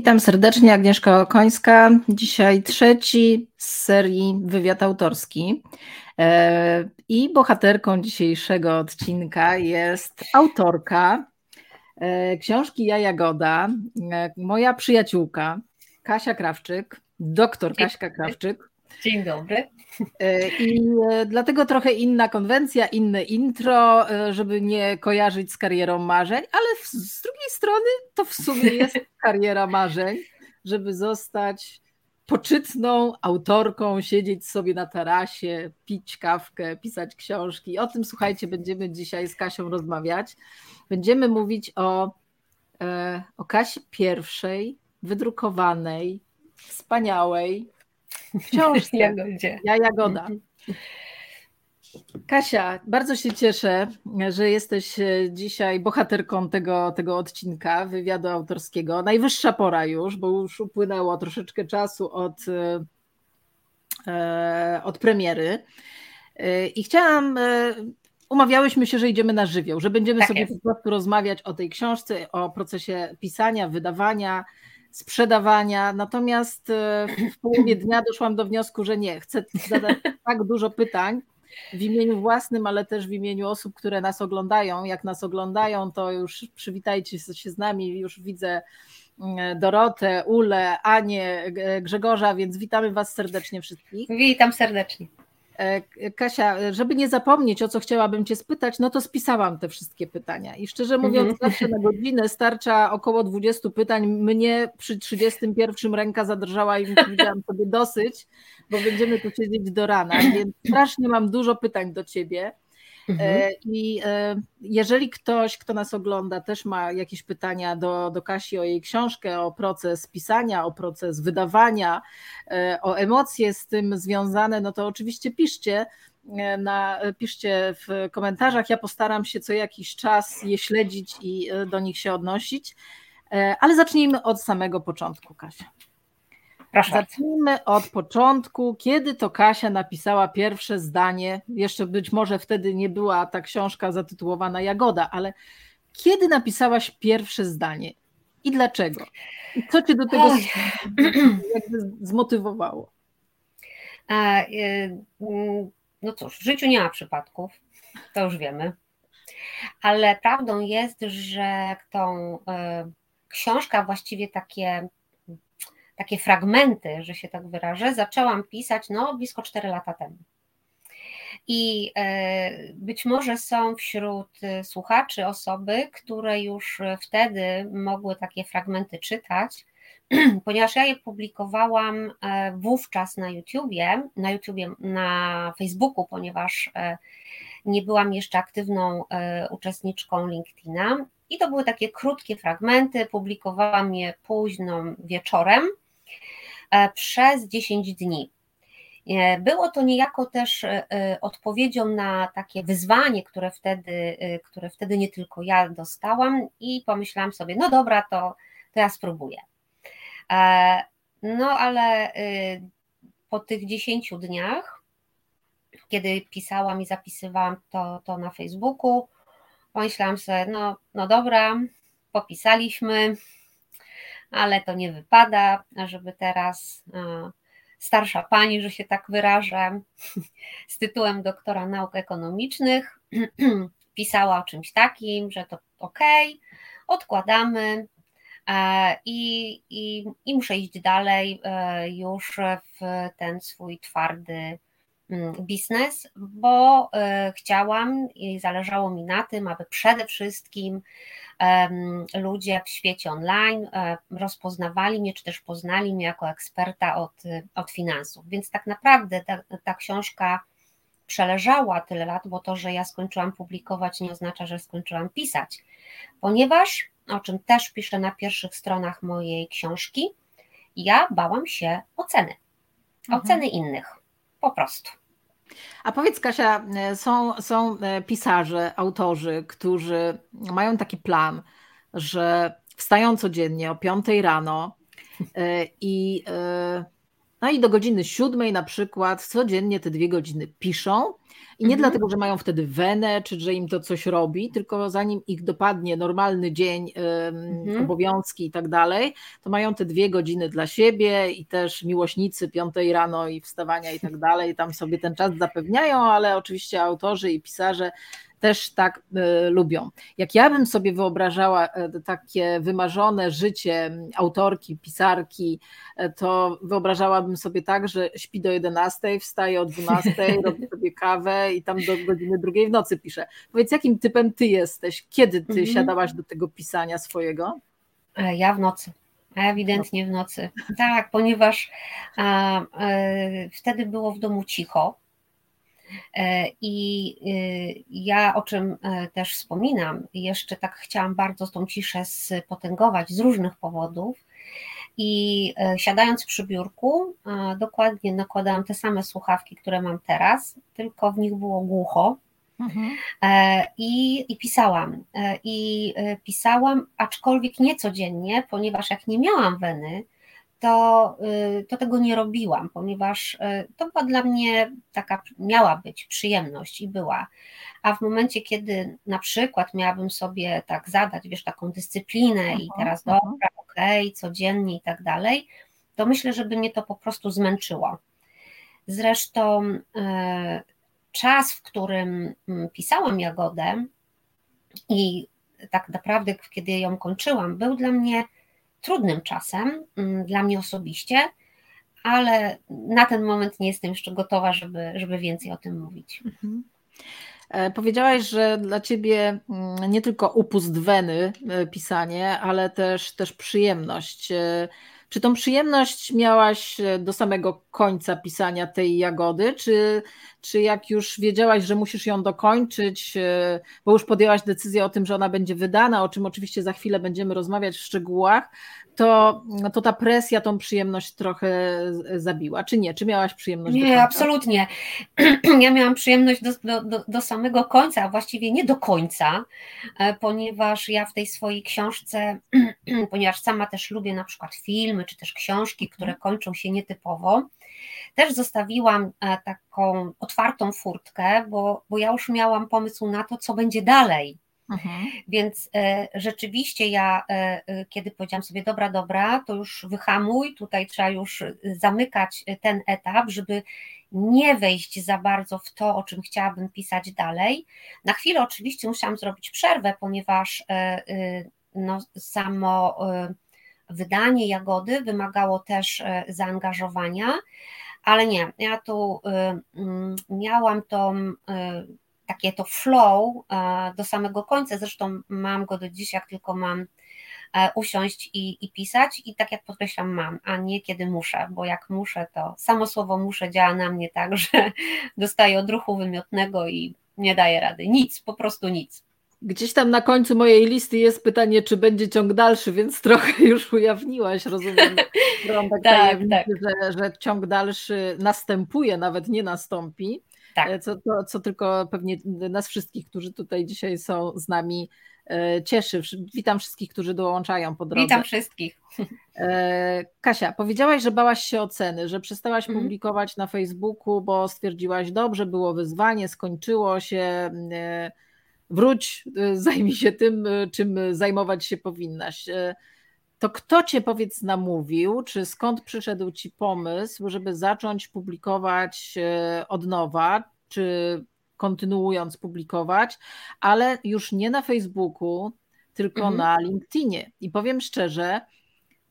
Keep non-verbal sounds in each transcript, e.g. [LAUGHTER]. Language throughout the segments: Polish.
Witam serdecznie, Agnieszka Okońska. Dzisiaj trzeci z serii Wywiad Autorski. E, I bohaterką dzisiejszego odcinka jest autorka e, książki Ja Jagoda, e, moja przyjaciółka Kasia Krawczyk, doktor Kaśka Krawczyk. Dzień dobry. E, I e, dlatego trochę inna konwencja, inne intro, e, żeby nie kojarzyć z karierą marzeń, ale z drugiej strony to w sumie jest [LAUGHS] kariera marzeń, żeby zostać poczytną autorką, siedzieć sobie na tarasie, pić kawkę, pisać książki. O tym, słuchajcie, będziemy dzisiaj z Kasią rozmawiać. Będziemy mówić o, o Kasi pierwszej, wydrukowanej, wspaniałej, książce. [LAUGHS] Jagodzie. Ja Jagoda. Mhm. Kasia, bardzo się cieszę, że jesteś e, dzisiaj bohaterką tego, tego odcinka wywiadu autorskiego. Najwyższa pora już, bo już upłynęło troszeczkę czasu od, e, od premiery. E, I chciałam, umawiałyśmy się, że idziemy na żywioł, że będziemy tak sobie jest. po prostu rozmawiać o tej książce, o procesie pisania, wydawania, sprzedawania. Natomiast e, w połowie dnia doszłam do wniosku, że nie, chcę zadać [LAUGHS] tak dużo pytań w imieniu własnym, ale też w imieniu osób, które nas oglądają. Jak nas oglądają, to już przywitajcie się z nami, już widzę mm, Dorotę, Ulę, Anię, Grzegorza, więc witamy Was serdecznie wszystkich. Witam serdecznie. E, Kasia, żeby nie zapomnieć, o co chciałabym Cię spytać, no to spisałam te wszystkie pytania. I szczerze mówiąc, mm -hmm. zawsze na godzinę starcza około 20 pytań. Mnie przy 31 ręka zadrżała i powiedziałam sobie dosyć, bo będziemy tu siedzieć do rana, więc strasznie mam dużo pytań do Ciebie. Mhm. E, I e, jeżeli ktoś, kto nas ogląda, też ma jakieś pytania do, do Kasi o jej książkę, o proces pisania, o proces wydawania, e, o emocje z tym związane, no to oczywiście piszcie. Na, piszcie w komentarzach. Ja postaram się co jakiś czas je śledzić i do nich się odnosić. Ale zacznijmy od samego początku, Kasia. Proszę. Zacznijmy od początku. Kiedy to Kasia napisała pierwsze zdanie? Jeszcze być może wtedy nie była ta książka zatytułowana Jagoda, ale kiedy napisałaś pierwsze zdanie i dlaczego? I co cię do tego [CLEARS THROAT] zmotywowało? Y, mm, no cóż, w życiu nie ma przypadków, to już wiemy. Ale prawdą jest, że tą y, książka, właściwie takie takie fragmenty, że się tak wyrażę, zaczęłam pisać no, blisko 4 lata temu. I e, być może są wśród e, słuchaczy osoby, które już wtedy mogły takie fragmenty czytać, [CLEARS THROAT] ponieważ ja je publikowałam e, wówczas na YouTubie, na YouTubie, na Facebooku, ponieważ nie byłam jeszcze aktywną uczestniczką LinkedIna. I to były takie krótkie fragmenty, publikowałam je późno wieczorem przez 10 dni. E, było to niejako też e, odpowiedzią na takie wyzwanie, które wtedy, które wtedy nie tylko ja dostałam, i pomyślałam sobie, no dobra, to, to ja spróbuję. No ale po tych 10 dniach, kiedy pisałam i zapisywałam to, to na Facebooku, pomyślałam sobie, no, no dobra, popisaliśmy, ale to nie wypada, żeby teraz e, starsza pani, że się tak wyrażę, z tytułem doktora nauk ekonomicznych [CLEARS THROAT] pisała o czymś takim, że to ok, odkładamy e, i, i, i muszę iść dalej e, już w ten swój twardy mm, biznes, bo chciałam i zależało mi na tym, aby przede wszystkim ludzie w świecie online e, rozpoznawali mnie, czy też poznali mnie jako eksperta od, od finansów. Więc tak naprawdę ta, ta książka przeleżała tyle lat, bo to, że ja skończyłam publikować, nie oznacza, że skończyłam pisać, ponieważ, o czym też piszę na pierwszych stronach mojej książki, ja bałam się oceny, mhm. oceny innych, po prostu. A powiedz Kasia, e, są, są e, pisarze, autorzy, którzy mają taki plan, że wstają codziennie o 5 rano e, i No i do godziny siódmej na przykład codziennie te dwie godziny piszą. I nie mhm. dlatego, że mają wtedy wenę, czy że im to coś robi, tylko zanim ich dopadnie normalny dzień, mhm. obowiązki i tak dalej, to mają te dwie godziny dla siebie i też miłośnicy piątej rano i wstawania i tak dalej, tam sobie ten czas zapewniają, ale oczywiście autorzy i pisarze też tak y, lubią. Jak ja bym sobie wyobrażała y, takie wymarzone życie autorki, pisarki, y, to wyobrażałabym sobie tak, że śpi do 11, wstaje o 12, [LAUGHS] robi sobie kawę i tam do godziny drugiej w nocy pisze. Powiedz, jakim typem ty jesteś? Kiedy ty mhm. siadałaś do tego pisania swojego? E, ja w nocy. Ewidentnie w nocy. Tak, ponieważ a, wtedy było w domu cicho E, I y, ja, o czym e, też wspominam, jeszcze tak chciałam bardzo tą ciszę spotęgować z różnych powodów. I e, siadając przy biurku, dokładnie nakładałam te same słuchawki, które mam teraz, tylko w nich było głucho. Mhm. I, I pisałam. I pisałam, aczkolwiek nie codziennie, ponieważ jak nie miałam weny, to, y, to tego nie robiłam, ponieważ y, to była dla mnie taka, miała być przyjemność i była. A w momencie, kiedy na przykład miałabym sobie tak zadać, wiesz, taką dyscyplinę i mhm, teraz mhm. dobra, okej, okay, codziennie i tak dalej, to myślę, że by mnie to po prostu zmęczyło. Zresztą y, czas, w którym mm, pisałam Jagodę i tak naprawdę, kiedy ją kończyłam, był dla mnie trudnym czasem mm, dla mnie osobiście, ale na ten moment nie jestem jeszcze gotowa, żeby, żeby więcej o tym mówić. Mhm. E, powiedziałaś, że dla ciebie mm, nie tylko upust weny e, pisanie, ale też, też przyjemność. E, czy tą przyjemność miałaś do samego końca pisania tej jagody, czy, czy jak już wiedziałaś, że musisz ją dokończyć, bo już podjęłaś decyzję o tym, że ona będzie wydana, o czym oczywiście za chwilę będziemy rozmawiać w szczegółach, to, to ta presja tą przyjemność trochę zabiła, czy nie? Czy miałaś przyjemność? Nie, absolutnie. [CLEARS THROAT] Ja miałam przyjemność do, do, do samego końca, a właściwie nie do końca, e, ponieważ ja w tej swojej książce, [CLEARS THROAT] ponieważ sama też lubię na przykład filmy, czy też książki, które mhm. kończą się nietypowo, też zostawiłam e, taką otwartą furtkę, bo, bo ja już miałam pomysł na to, co będzie dalej Mhm. Więc e, rzeczywiście ja, e, e, kiedy powiedziałam sobie, dobra, dobra, to już wyhamuj, tutaj trzeba już zamykać ten etap, żeby nie wejść za bardzo w to, o czym chciałabym pisać dalej. Na chwilę oczywiście musiałam zrobić przerwę, ponieważ no, samo wydanie Jagody wymagało też zaangażowania, ale nie, ja tu miałam tą takie to flow e, do samego końca. Zresztą mam go do dziś, jak tylko mam e, usiąść i, i, pisać i tak jak podkreślam mam, a nie kiedy muszę, bo jak muszę, to samo słowo muszę działa na mnie tak, że [LAUGHS] dostaję odruchu wymiotnego i nie daję rady. Nic, po prostu nic. Gdzieś tam na końcu mojej listy jest pytanie, czy będzie ciąg dalszy, więc [LAUGHS] trochę już ujawniłaś, rozumiem, [LAUGHS] tak, tak. Że, że ciąg dalszy następuje, nawet nie nastąpi. Tak. E, co, to, co tylko pewnie nas wszystkich, którzy tutaj dzisiaj są z nami, e, cieszy. Witam wszystkich, którzy dołączają po drodze. Witam wszystkich. E, Kasia, powiedziałaś, że bałaś się oceny, że przestałaś mhm. publikować na Facebooku, bo stwierdziłaś, dobrze, było wyzwanie, skończyło się, wróć, zajmij się tym, czym zajmować się powinnaś to kto cię powiedz namówił, czy skąd przyszedł ci pomysł, żeby zacząć publikować e, od nowa, czy kontynuując publikować, ale już nie na Facebooku, tylko mhm. na LinkedInie. I powiem szczerze,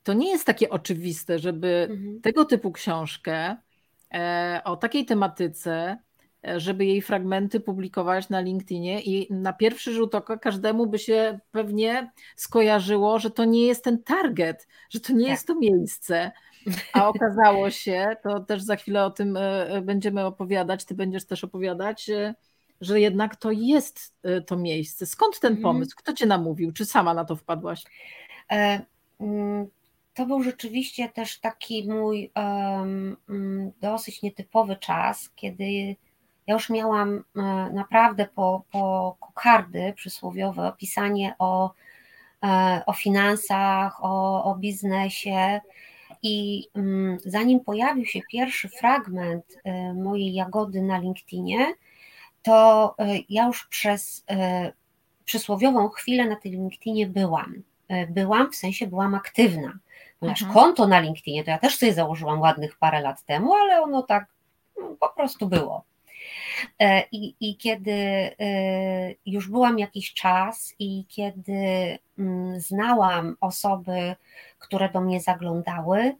to nie jest takie oczywiste, żeby mhm. tego typu książkę e, o takiej tematyce żeby jej fragmenty publikować na LinkedInie i na pierwszy rzut oka każdemu by się pewnie skojarzyło, że to nie jest ten target, że to nie tak. jest to miejsce. A okazało się, to też za chwilę o tym e, e, będziemy opowiadać, ty będziesz też opowiadać, e, że jednak to jest to miejsce. Skąd ten mhm. pomysł? Kto cię namówił? Czy sama na to wpadłaś? Mm, to był rzeczywiście też taki mój um, dosyć nietypowy czas, kiedy ja już miałam e, naprawdę po, po kokardy przysłowiowe opisanie o, e, o finansach, o, o biznesie I mm, zanim pojawił się pierwszy fragment mojej jagody na LinkedInie, to ja już przez przysłowiową chwilę na tym LinkedInie byłam. Byłam, w sensie byłam aktywna. Ponieważ mhm. konto na LinkedInie to ja też sobie założyłam ładnych parę lat temu, ale ono tak no, po prostu było. E, I, I kiedy e, już byłam jakiś czas i kiedy mm, znałam osoby, które do mnie zaglądały,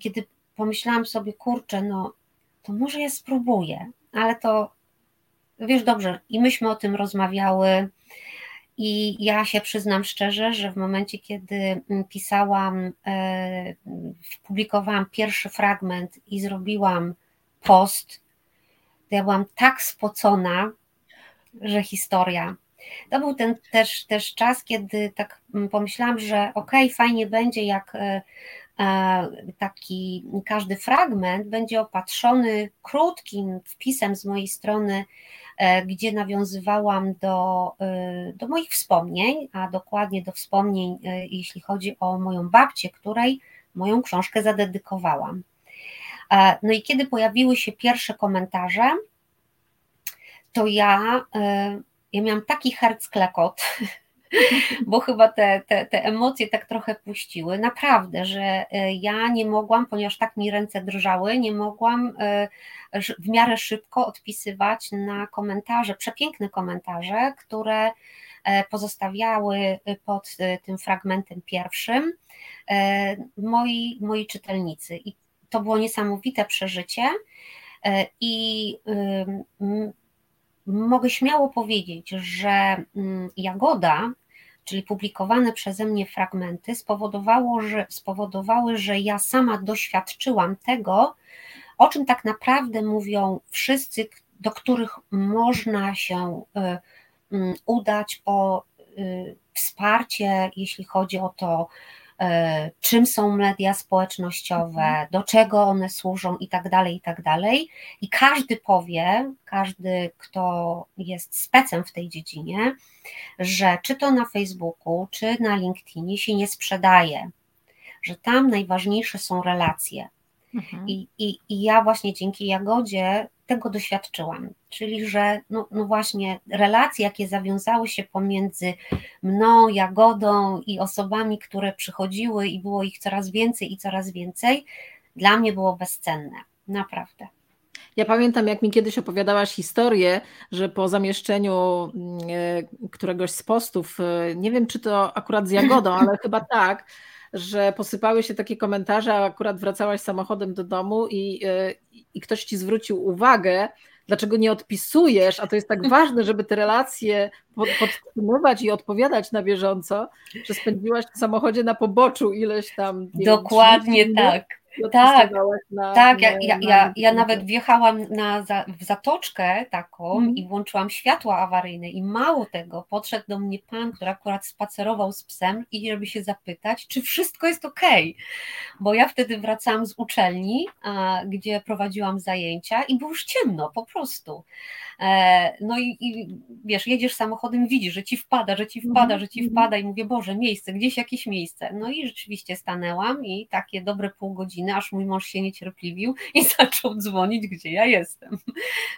kiedy pomyślałam sobie, kurczę, no to może ja spróbuję, ale to wiesz dobrze, i myśmy o tym rozmawiały. I ja się przyznam szczerze, że w momencie, kiedy mm, pisałam, e, publikowałam pierwszy fragment i zrobiłam post, ja byłam tak spocona, że historia. To był ten też, też czas, kiedy tak mm, pomyślałam, że okej, okay, fajnie będzie, jak e, e, taki każdy fragment będzie opatrzony krótkim wpisem z mojej strony, e, gdzie nawiązywałam do, do moich wspomnień, a dokładnie do wspomnień, jeśli chodzi o moją babcię, której moją książkę zadedykowałam. E, no i kiedy pojawiły się pierwsze komentarze, to ja, e, ja miałam taki hercklekot, [LAUGHS] bo chyba te, te, te emocje tak trochę puściły. Naprawdę, że e, ja nie mogłam, ponieważ tak mi ręce drżały, nie mogłam w miarę szybko odpisywać na komentarze, przepiękne komentarze, które pozostawiały pod tym fragmentem pierwszym moi, moi czytelnicy. I to było niesamowite przeżycie. E, i mogę śmiało powiedzieć, że Jagoda, czyli publikowane przeze mnie fragmenty, spowodowało, że, spowodowały, że ja sama doświadczyłam tego, o czym tak naprawdę mówią wszyscy, do których można się mm, udać po e, wsparcie, jeśli chodzi o to, czym są media społecznościowe, mhm. do czego one służą i tak dalej, i tak dalej. I każdy powie, każdy, kto jest specem w tej dziedzinie, że czy to na Facebooku, czy na LinkedInie się nie sprzedaje, że tam najważniejsze są relacje. Mhm. I, i, I ja właśnie dzięki Jagodzie tego doświadczyłam. Czyli, że no, no właśnie relacje, jakie zawiązały się pomiędzy mną, Jagodą i osobami, które przychodziły i było ich coraz więcej i coraz więcej, dla mnie było bezcenne. Naprawdę. Ja pamiętam, jak mi kiedyś opowiadałaś historię, że po zamieszczeniu mm, e, któregoś z postów, e, nie wiem czy to akurat z Jagodą, [LAUGHS] ale chyba tak, że posypały się takie komentarze, a akurat wracałaś samochodem do domu i, e, i ktoś ci zwrócił uwagę, dlaczego nie odpisujesz, a to jest tak [LAUGHS] ważne, żeby te relacje podtrzymywać i odpowiadać na bieżąco, że spędziłaś w samochodzie na poboczu ileś tam. Dokładnie wiem, tak. Tak, na, tak, ja, ja, ja, ja nawet wjechałam na, za, w zatoczkę taką mm. i włączyłam światła awaryjne i mało tego, podszedł do mnie pan, który akurat spacerował z psem i żeby się zapytać, czy wszystko jest ok, bo ja wtedy wracałam z uczelni, a, gdzie prowadziłam zajęcia i było już ciemno po prostu. E, no i, i, wiesz, jedziesz samochodem, widzisz, że ci wpada, że ci wpada, mm. że ci mhm. wpada i mówię, Boże, miejsce, gdzieś jakieś miejsce. No i rzeczywiście stanęłam i takie dobre pół godziny godziny, aż mój mąż się niecierpliwił i [LAUGHS] zaczął dzwonić, gdzie ja jestem.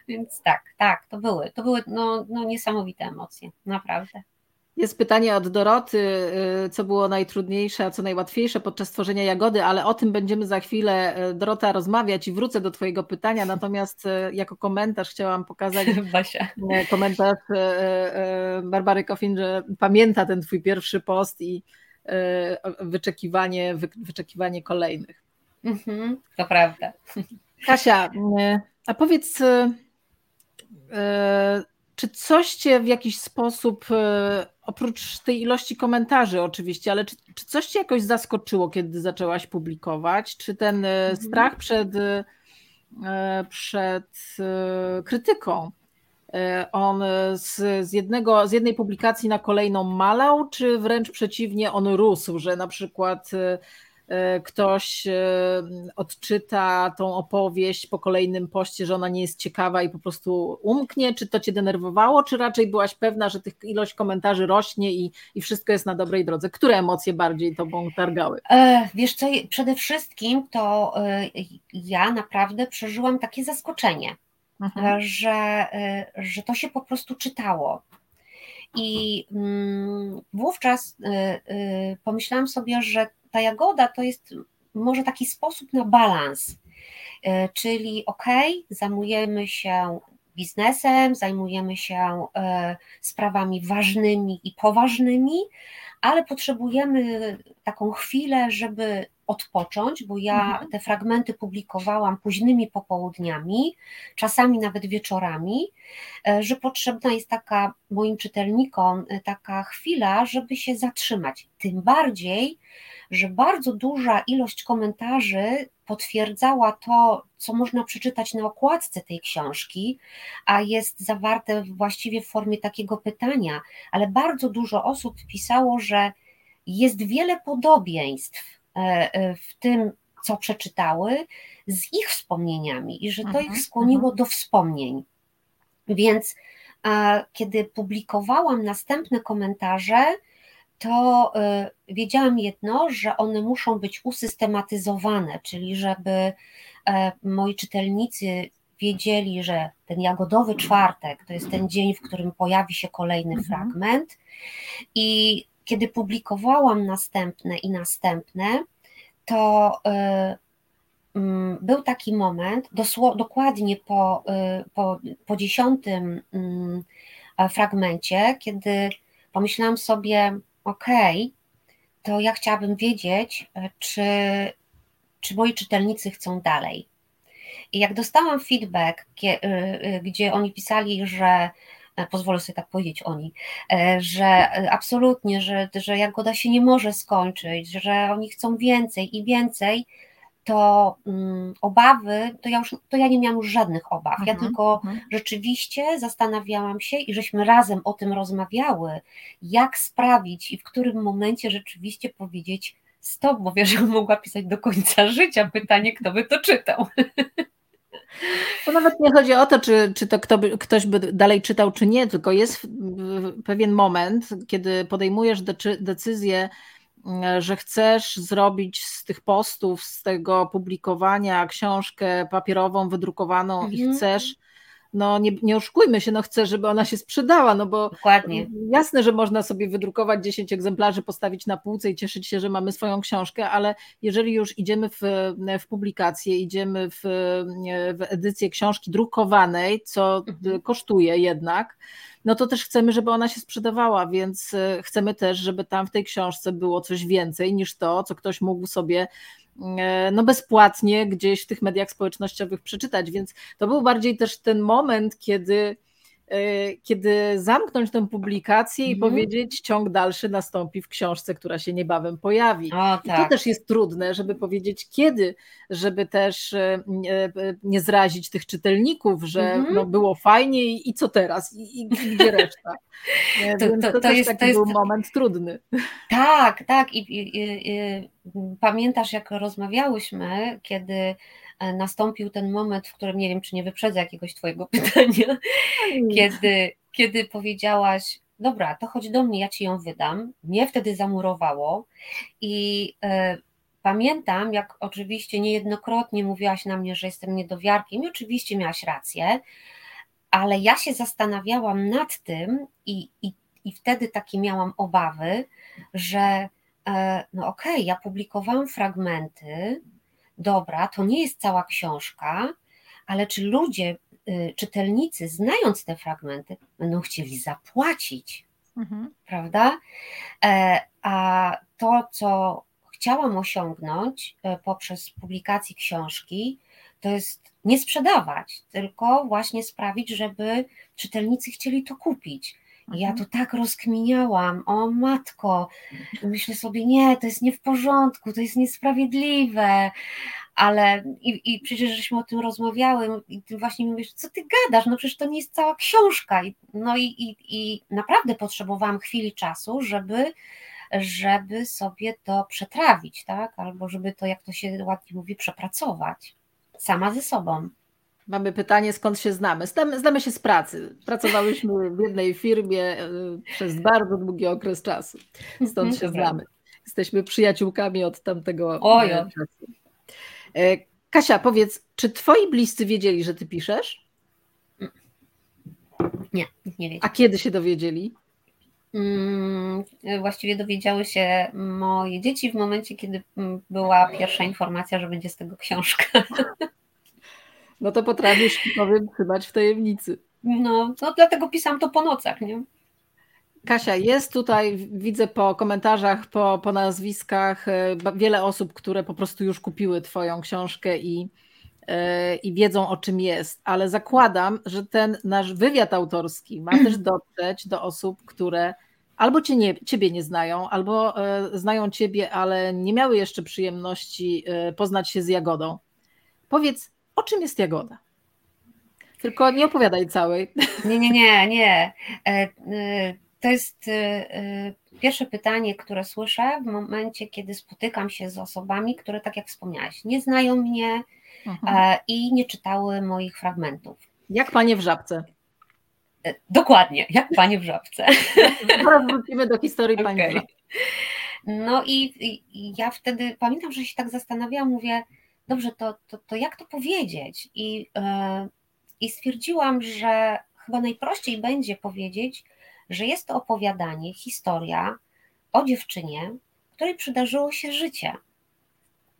Więc tak, tak, to były, to były no, no niesamowite emocje, naprawdę. Jest pytanie od Doroty, y, co było najtrudniejsze, a co najłatwiejsze podczas tworzenia jagody, ale o tym będziemy za chwilę, y, Dorota, rozmawiać i wrócę do Twojego pytania. Natomiast y, jako komentarz chciałam pokazać [LAUGHS] Basia. komentarz Barbary Kofin, że pamięta ten Twój pierwszy post i wyczekiwanie, wyczekiwanie kolejnych. Mhm, to prawda. Kasia, a powiedz, czy coś cię w jakiś sposób, oprócz tej ilości komentarzy oczywiście, ale czy, czy coś cię jakoś zaskoczyło, kiedy zaczęłaś publikować? Czy ten mhm. strach przed, przed krytyką, on z, z, jednego, z jednej publikacji na kolejną malał, czy wręcz przeciwnie, on rósł, że na przykład e, ktoś e, odczyta tą opowieść po kolejnym poście, że ona nie jest ciekawa i po prostu umknie? Czy to cię denerwowało, czy raczej byłaś pewna, że tych ilość komentarzy rośnie i, i wszystko jest na dobrej drodze? Które emocje bardziej tobą targały? Wiesz co, przede wszystkim to ja naprawdę przeżyłam takie zaskoczenie, mhm. że, że to się po prostu czytało. I mm, wówczas pomyślałam sobie, że ta jagoda to jest może taki sposób na balans, y, czyli ok, zajmujemy się biznesem, zajmujemy się sprawami ważnymi i poważnymi, ale potrzebujemy taką chwilę, żeby odpocząć, bo ja mhm. te fragmenty publikowałam późnymi popołudniami, czasami nawet wieczorami, e, że potrzebna jest taka moim czytelnikom e, taka chwila, żeby się zatrzymać. Tym bardziej, że bardzo duża ilość komentarzy potwierdzała to, co można przeczytać na okładce tej książki, a jest zawarte właściwie w formie takiego pytania, ale bardzo dużo osób pisało, że jest wiele podobieństw E, e, w tym, co przeczytały, z ich wspomnieniami i że to ich mhm, skłoniło mhm. do wspomnień. Więc kiedy publikowałam następne komentarze, to e, wiedziałam jedno, że one muszą być usystematyzowane, czyli żeby moi czytelnicy wiedzieli, że ten jagodowy czwartek to jest ten dzień, w którym pojawi się kolejny mhm. fragment. I kiedy publikowałam następne i następne, to y, mm, był taki moment, dokładnie po, y, po, po dziesiątym mm, fragmencie, kiedy pomyślałam sobie, okej, okay, to ja chciałabym wiedzieć, czy, czy moi czytelnicy chcą dalej. I jak dostałam feedback, y, gdzie oni pisali, że E, pozwolę sobie tak powiedzieć oni, e, że absolutnie, że, że Jagoda się nie może skończyć, że oni chcą więcej i więcej, to um, obawy, to ja już to ja nie miałam już żadnych obaw. ja mhm, tylko mhm. rzeczywiście zastanawiałam się i żeśmy razem o tym rozmawiały, jak sprawić i w którym momencie rzeczywiście powiedzieć stop, bo wiesz, [LAUGHS] że mogła pisać do końca życia. Pytanie, kto by to czytał. To nawet nie chodzi o to, czy, czy to kto by, ktoś by dalej czytał, czy nie, tylko jest pewien moment, kiedy podejmujesz decyzję, że chcesz zrobić z tych postów, z tego publikowania książkę papierową, wydrukowaną mhm. i chcesz no nie, nie oszukujmy się, no chcę, żeby ona się sprzedała, no bo Dokładnie. jasne, że można sobie wydrukować 10 egzemplarzy, postawić na półce i cieszyć się, że mamy swoją książkę, ale jeżeli już idziemy w, w publikację, idziemy w, w edycję książki drukowanej, co mhm. kosztuje jednak, no to też chcemy, żeby ona się sprzedawała, więc chcemy też, żeby tam w tej książce było coś więcej niż to, co ktoś mógł sobie E, no bezpłatnie gdzieś w tych mediach społecznościowych przeczytać, więc to był bardziej też ten moment, kiedy kiedy zamknąć tę publikację i mhm. powiedzieć, ciąg dalszy nastąpi w książce, która się niebawem pojawi. O, tak. I to tak. też jest trudne, żeby powiedzieć kiedy, żeby też e, e, nie zrazić tych czytelników, że mhm. no było fajnie i, i co teraz, I, i, gdzie reszta. [LAUGHS] To, Więc to, to, to jest, taki to jest... był moment trudny. Tak, tak. I, i, pamiętasz, jak rozmawiałyśmy, kiedy E, nastąpił ten moment, w którym nie wiem, czy nie wyprzedzę jakiegoś Twojego [LAUGHS] pytania, kiedy, kiedy powiedziałaś, dobra, to chodź do mnie, ja Ci ją wydam. Mnie wtedy zamurowało i e, pamiętam, jak oczywiście niejednokrotnie mówiłaś na mnie, że jestem niedowiarkiem i oczywiście miałaś rację, ale ja się zastanawiałam nad tym i, i, i wtedy takie miałam obawy, że e, no okej, okay, ja publikowałam fragmenty, dobra, to nie jest cała książka, ale czy ludzie, y, czytelnicy, znając te fragmenty, będą chcieli zapłacić, mhm. prawda? E, a to, co chciałam osiągnąć e, poprzez publikację książki, to jest nie sprzedawać, tylko właśnie sprawić, żeby czytelnicy chcieli to kupić. Ja mhm. to tak rozkminiałam, o matko, myślę sobie, nie, to jest nie w porządku, to jest niesprawiedliwe, ale i, i przecież żeśmy o tym rozmawiały i ty właśnie mówisz, co ty gadasz, no przecież to nie jest cała książka. No i, i, i naprawdę potrzebowałam chwili czasu, żeby żeby sobie to przetrawić, tak? Albo żeby to, jak to się ładnie mówi, przepracować sama ze sobą. Mamy pytanie, skąd się znamy? Znamy, znamy się z pracy. Pracowałyśmy w jednej firmie y, przez bardzo długi okres czasu. Stąd się znamy. Jesteśmy przyjaciółkami od tamtego Oj. czasu. E, Kasia, powiedz, czy twoi bliscy wiedzieli, że ty piszesz? Nie, nie wiedzieli. A kiedy się dowiedzieli? Mm, właściwie dowiedziały się moje dzieci w momencie, kiedy mm, była pierwsza informacja, że będzie z tego książka. [LAUGHS] No to potrafisz, powiem, trzymać w tajemnicy. No, no dlatego pisałam to po nocach, nie? Kasia, jest tutaj, widzę po komentarzach, po, po nazwiskach e, wiele osób, które po prostu już kupiły Twoją książkę i, e, i wiedzą o czym jest, ale zakładam, że ten nasz wywiad autorski ma też [CLEARS THROAT] dotrzeć do osób, które albo cię nie, Ciebie nie znają, albo e, znają Ciebie, ale nie miały jeszcze przyjemności poznać się z Jagodą. Powiedz, o czym jest Jagoda? Tylko nie opowiadaj całej. [LAUGHS] Nie, nie, nie, nie. To jest y, pierwsze pytanie, które słyszę w momencie, kiedy spotykam się z osobami, które, tak jak wspomniałaś, nie znają mnie mhm. E, i nie czytały moich fragmentów. Jak panie w żabce. E, dokładnie, jak panie w żabce. [LAUGHS] Teraz wrócimy do historii pani okay. No i, i, ja wtedy pamiętam, że się tak zastanawiałam, mówię, dobrze, to, to, to jak to powiedzieć? I, yy, I stwierdziłam, że chyba najprościej będzie powiedzieć, że jest to opowiadanie, historia o dziewczynie, której przydarzyło się życie.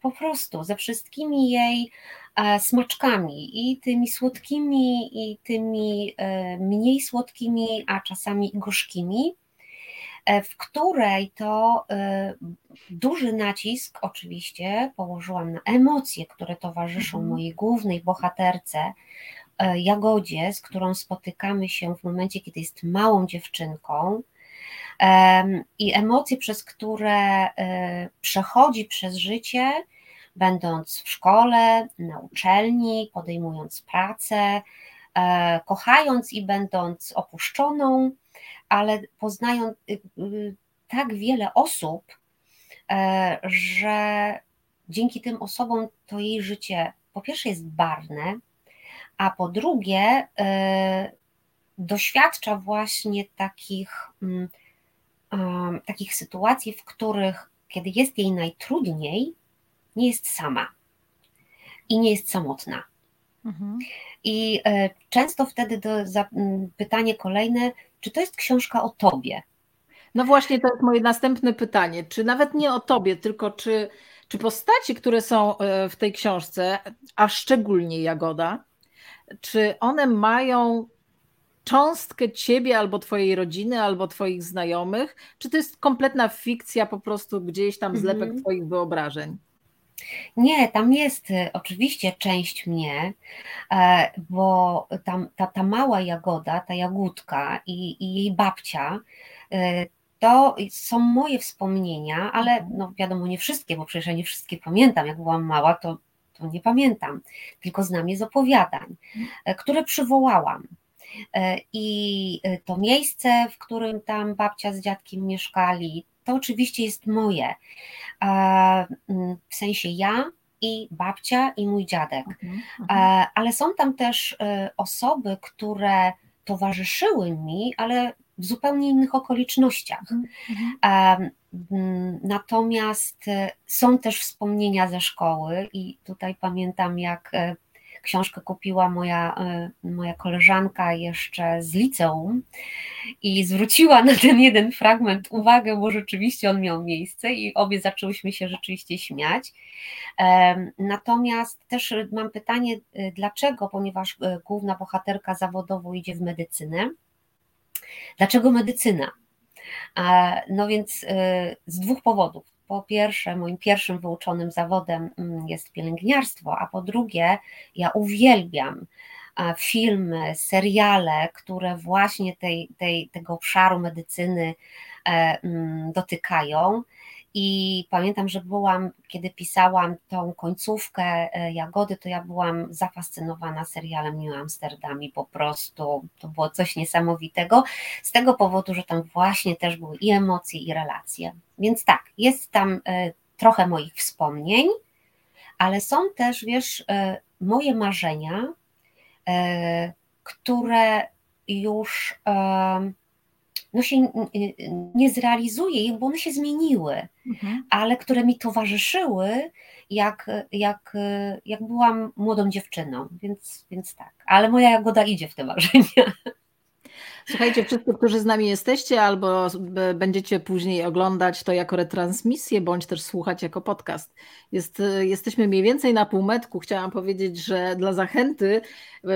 Po prostu ze wszystkimi jej e, smaczkami i tymi słodkimi, i tymi e, mniej słodkimi, a czasami gorzkimi, e, w której to duży nacisk oczywiście położyłam na emocje, które towarzyszą mhm. mojej głównej bohaterce, E, Jagodzie, z którą spotykamy się w momencie, kiedy jest małą dziewczynką, i emocje, przez które e, przechodzi przez życie, będąc w szkole, na uczelni, podejmując pracę, e, kochając i będąc opuszczoną, ale poznając y, y, tak wiele osób, że dzięki tym osobom to jej życie po pierwsze jest barwne, a po drugie e, doświadcza właśnie takich, mm, takich sytuacji, w których kiedy jest jej najtrudniej, nie jest sama i nie jest samotna. Mhm. I e, często wtedy do, za, pytanie kolejne, czy to jest książka o tobie? No właśnie, to jest moje następne pytanie. Czy nawet nie o tobie, tylko czy, czy postaci, które są e, w tej książce, a szczególnie Jagoda, czy one mają cząstkę ciebie albo twojej rodziny, albo twoich znajomych, czy to jest kompletna fikcja, po prostu gdzieś tam zlepek mm. twoich wyobrażeń? Nie, tam jest y, oczywiście część mnie, e, bo tam, ta, ta mała jagoda, ta jagódka i, i jej babcia, y, to są moje wspomnienia, ale mhm. no wiadomo, nie wszystkie, bo przecież ja nie wszystkie pamiętam. Jak byłam mała, to to nie pamiętam, tylko znam je z opowiadań, e, które przywołałam. E, I e, to miejsce, w którym tam babcia z dziadkiem mieszkali, to oczywiście jest moje. Mm, w sensie ja i babcia i mój dziadek. Mhm, mhm. Ale są tam też osoby, które towarzyszyły mi, ale w zupełnie innych okolicznościach. Mhm. Mm, natomiast e, są też wspomnienia ze szkoły, i tutaj pamiętam, jak e, książkę kupiła moja, e, moja koleżanka jeszcze z liceum i zwróciła na ten jeden fragment uwagę, bo rzeczywiście on miał miejsce i obie zaczęłyśmy się rzeczywiście śmiać. Natomiast też mam pytanie, dlaczego, ponieważ główna bohaterka zawodowo idzie w medycynę, dlaczego medycyna? No więc z dwóch powodów. Po pierwsze, moim pierwszym wyuczonym zawodem mm, jest pielęgniarstwo, a po drugie, ja uwielbiam filmy, seriale, które właśnie tej, tej, tego obszaru medycyny e, mm, dotykają. I pamiętam, że byłam, kiedy pisałam tą końcówkę e, Jagody, to ja byłam zafascynowana serialem New Amsterdam i po prostu to było coś niesamowitego. Z tego powodu, że tam właśnie też były i emocje, i relacje. Więc tak, jest tam e, trochę moich wspomnień, ale są też, wiesz, e, moje marzenia, które już no się nie zrealizuje, bo one się zmieniły, mhm. ale które mi towarzyszyły, jak, jak, jak byłam młodą dziewczyną, więc, więc tak. Ale moja jagoda idzie w te [LAUGHS] marzenia. Słuchajcie, wszyscy, którzy z nami jesteście albo będziecie później oglądać to jako retransmisję, bądź też słuchać jako podcast. Jest, jesteśmy mniej więcej na półmetku. Chciałam powiedzieć, że dla zachęty y,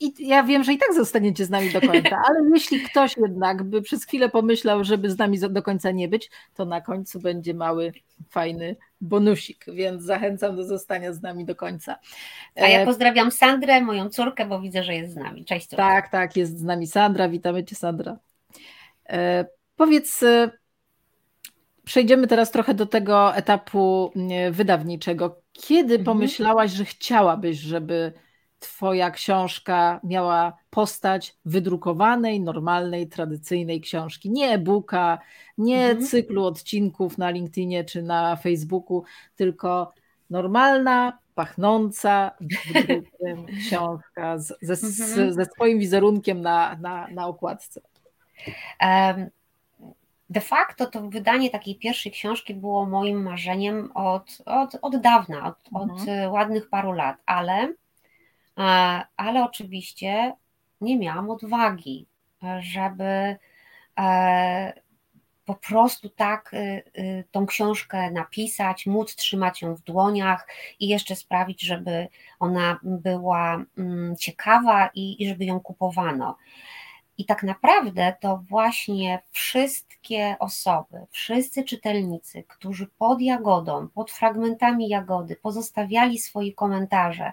i ja wiem, że i tak zostaniecie z nami do końca, [LAUGHS] ale jeśli ktoś jednak by przez chwilę pomyślał, żeby z nami do końca nie być, to na końcu będzie mały, fajny bonusik, więc zachęcam do zostania z nami do końca. A ja e, pozdrawiam Sandrę, moją córkę, bo widzę, że jest z nami. Cześć. Córka. Tak, tak, jest z nami Sandra. Witamy Cię, Sandra. E, powiedz, e, przejdziemy teraz trochę do tego etapu wydawniczego. Kiedy mhm. pomyślałaś, że chciałabyś, żeby Twoja książka miała postać wydrukowanej, normalnej, tradycyjnej książki. Nie e-booka, nie mhm. cyklu odcinków na LinkedInie czy na Facebooku, tylko normalna, pachnąca [LAUGHS] książka z, ze, mhm. ze swoim wizerunkiem na, na, na okładce. De facto to wydanie takiej pierwszej książki było moim marzeniem od, od, od dawna, od, mhm. od ładnych paru lat, ale ale oczywiście nie miałam odwagi, żeby e, po prostu tak y, y, tą książkę napisać, móc trzymać ją w dłoniach i jeszcze sprawić, żeby ona była mm, ciekawa i, i żeby ją kupowano. I tak naprawdę to właśnie wszystkie osoby, wszyscy czytelnicy, którzy pod jagodą, pod fragmentami jagody pozostawiali swoje komentarze,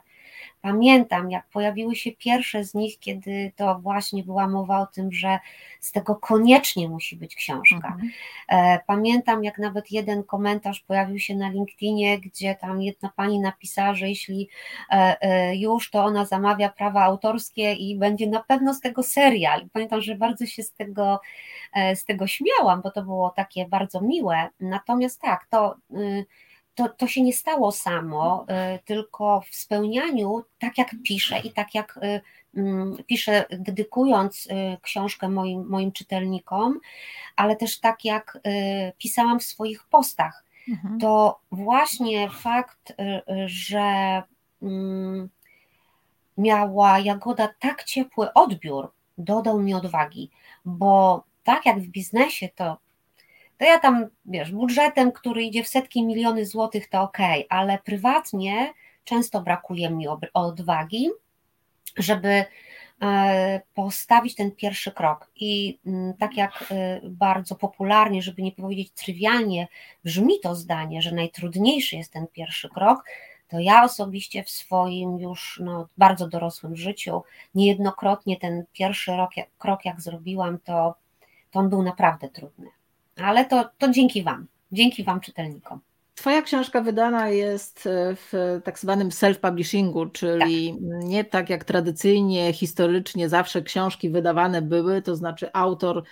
Pamiętam, jak pojawiły się pierwsze z nich, kiedy to właśnie była mowa o tym, że z tego koniecznie musi być książka. Mhm. E, pamiętam, jak nawet jeden komentarz pojawił się na LinkedInie, gdzie tam jedna pani napisała, że jeśli e, e, już, to ona zamawia prawa autorskie i będzie na pewno z tego serial. Pamiętam, że bardzo się z tego, z tego śmiałam, bo to było takie bardzo miłe. Natomiast tak, to y, to, to się nie stało samo, y, tylko w spełnianiu, tak jak piszę i tak jak y, mm, piszę, dedykując y, książkę moim, moim czytelnikom, ale też tak jak pisałam w swoich postach, mhm. to właśnie fakt, że mm, miała Jagoda tak ciepły odbiór, dodał mi odwagi, bo tak jak w biznesie, to to ja tam, wiesz, budżetem, który idzie w setki miliony złotych, to ok, ale prywatnie często brakuje mi odwagi, żeby e, postawić ten pierwszy krok. I mm, tak jak e, bardzo popularnie, żeby nie powiedzieć trywialnie, brzmi to zdanie, że najtrudniejszy jest ten pierwszy krok, to ja osobiście w swoim już no, bardzo dorosłym życiu niejednokrotnie ten pierwszy rok, krok, jak zrobiłam, to, to on był naprawdę trudny ale to, to dzięki Wam, dzięki Wam czytelnikom. Twoja książka wydana jest w tak zwanym self-publishingu, czyli tak. nie tak jak tradycyjnie, historycznie zawsze książki wydawane były, to znaczy autor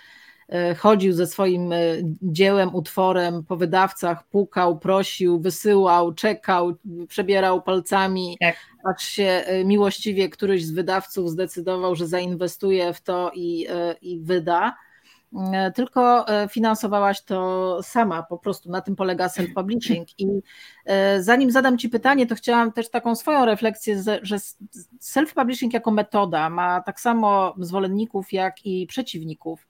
e, chodził ze swoim e, dziełem, utworem po wydawcach, pukał, prosił, wysyłał, czekał, przebierał palcami, tak. aż się e, miłościwie któryś z wydawców zdecydował, że zainwestuje w to i, i wyda. E, tylko e, finansowałaś to sama, po prostu na tym polega self-publishing. I e, zanim zadam Ci pytanie, to chciałam też taką swoją refleksję, że self-publishing jako metoda ma tak samo zwolenników, jak i przeciwników.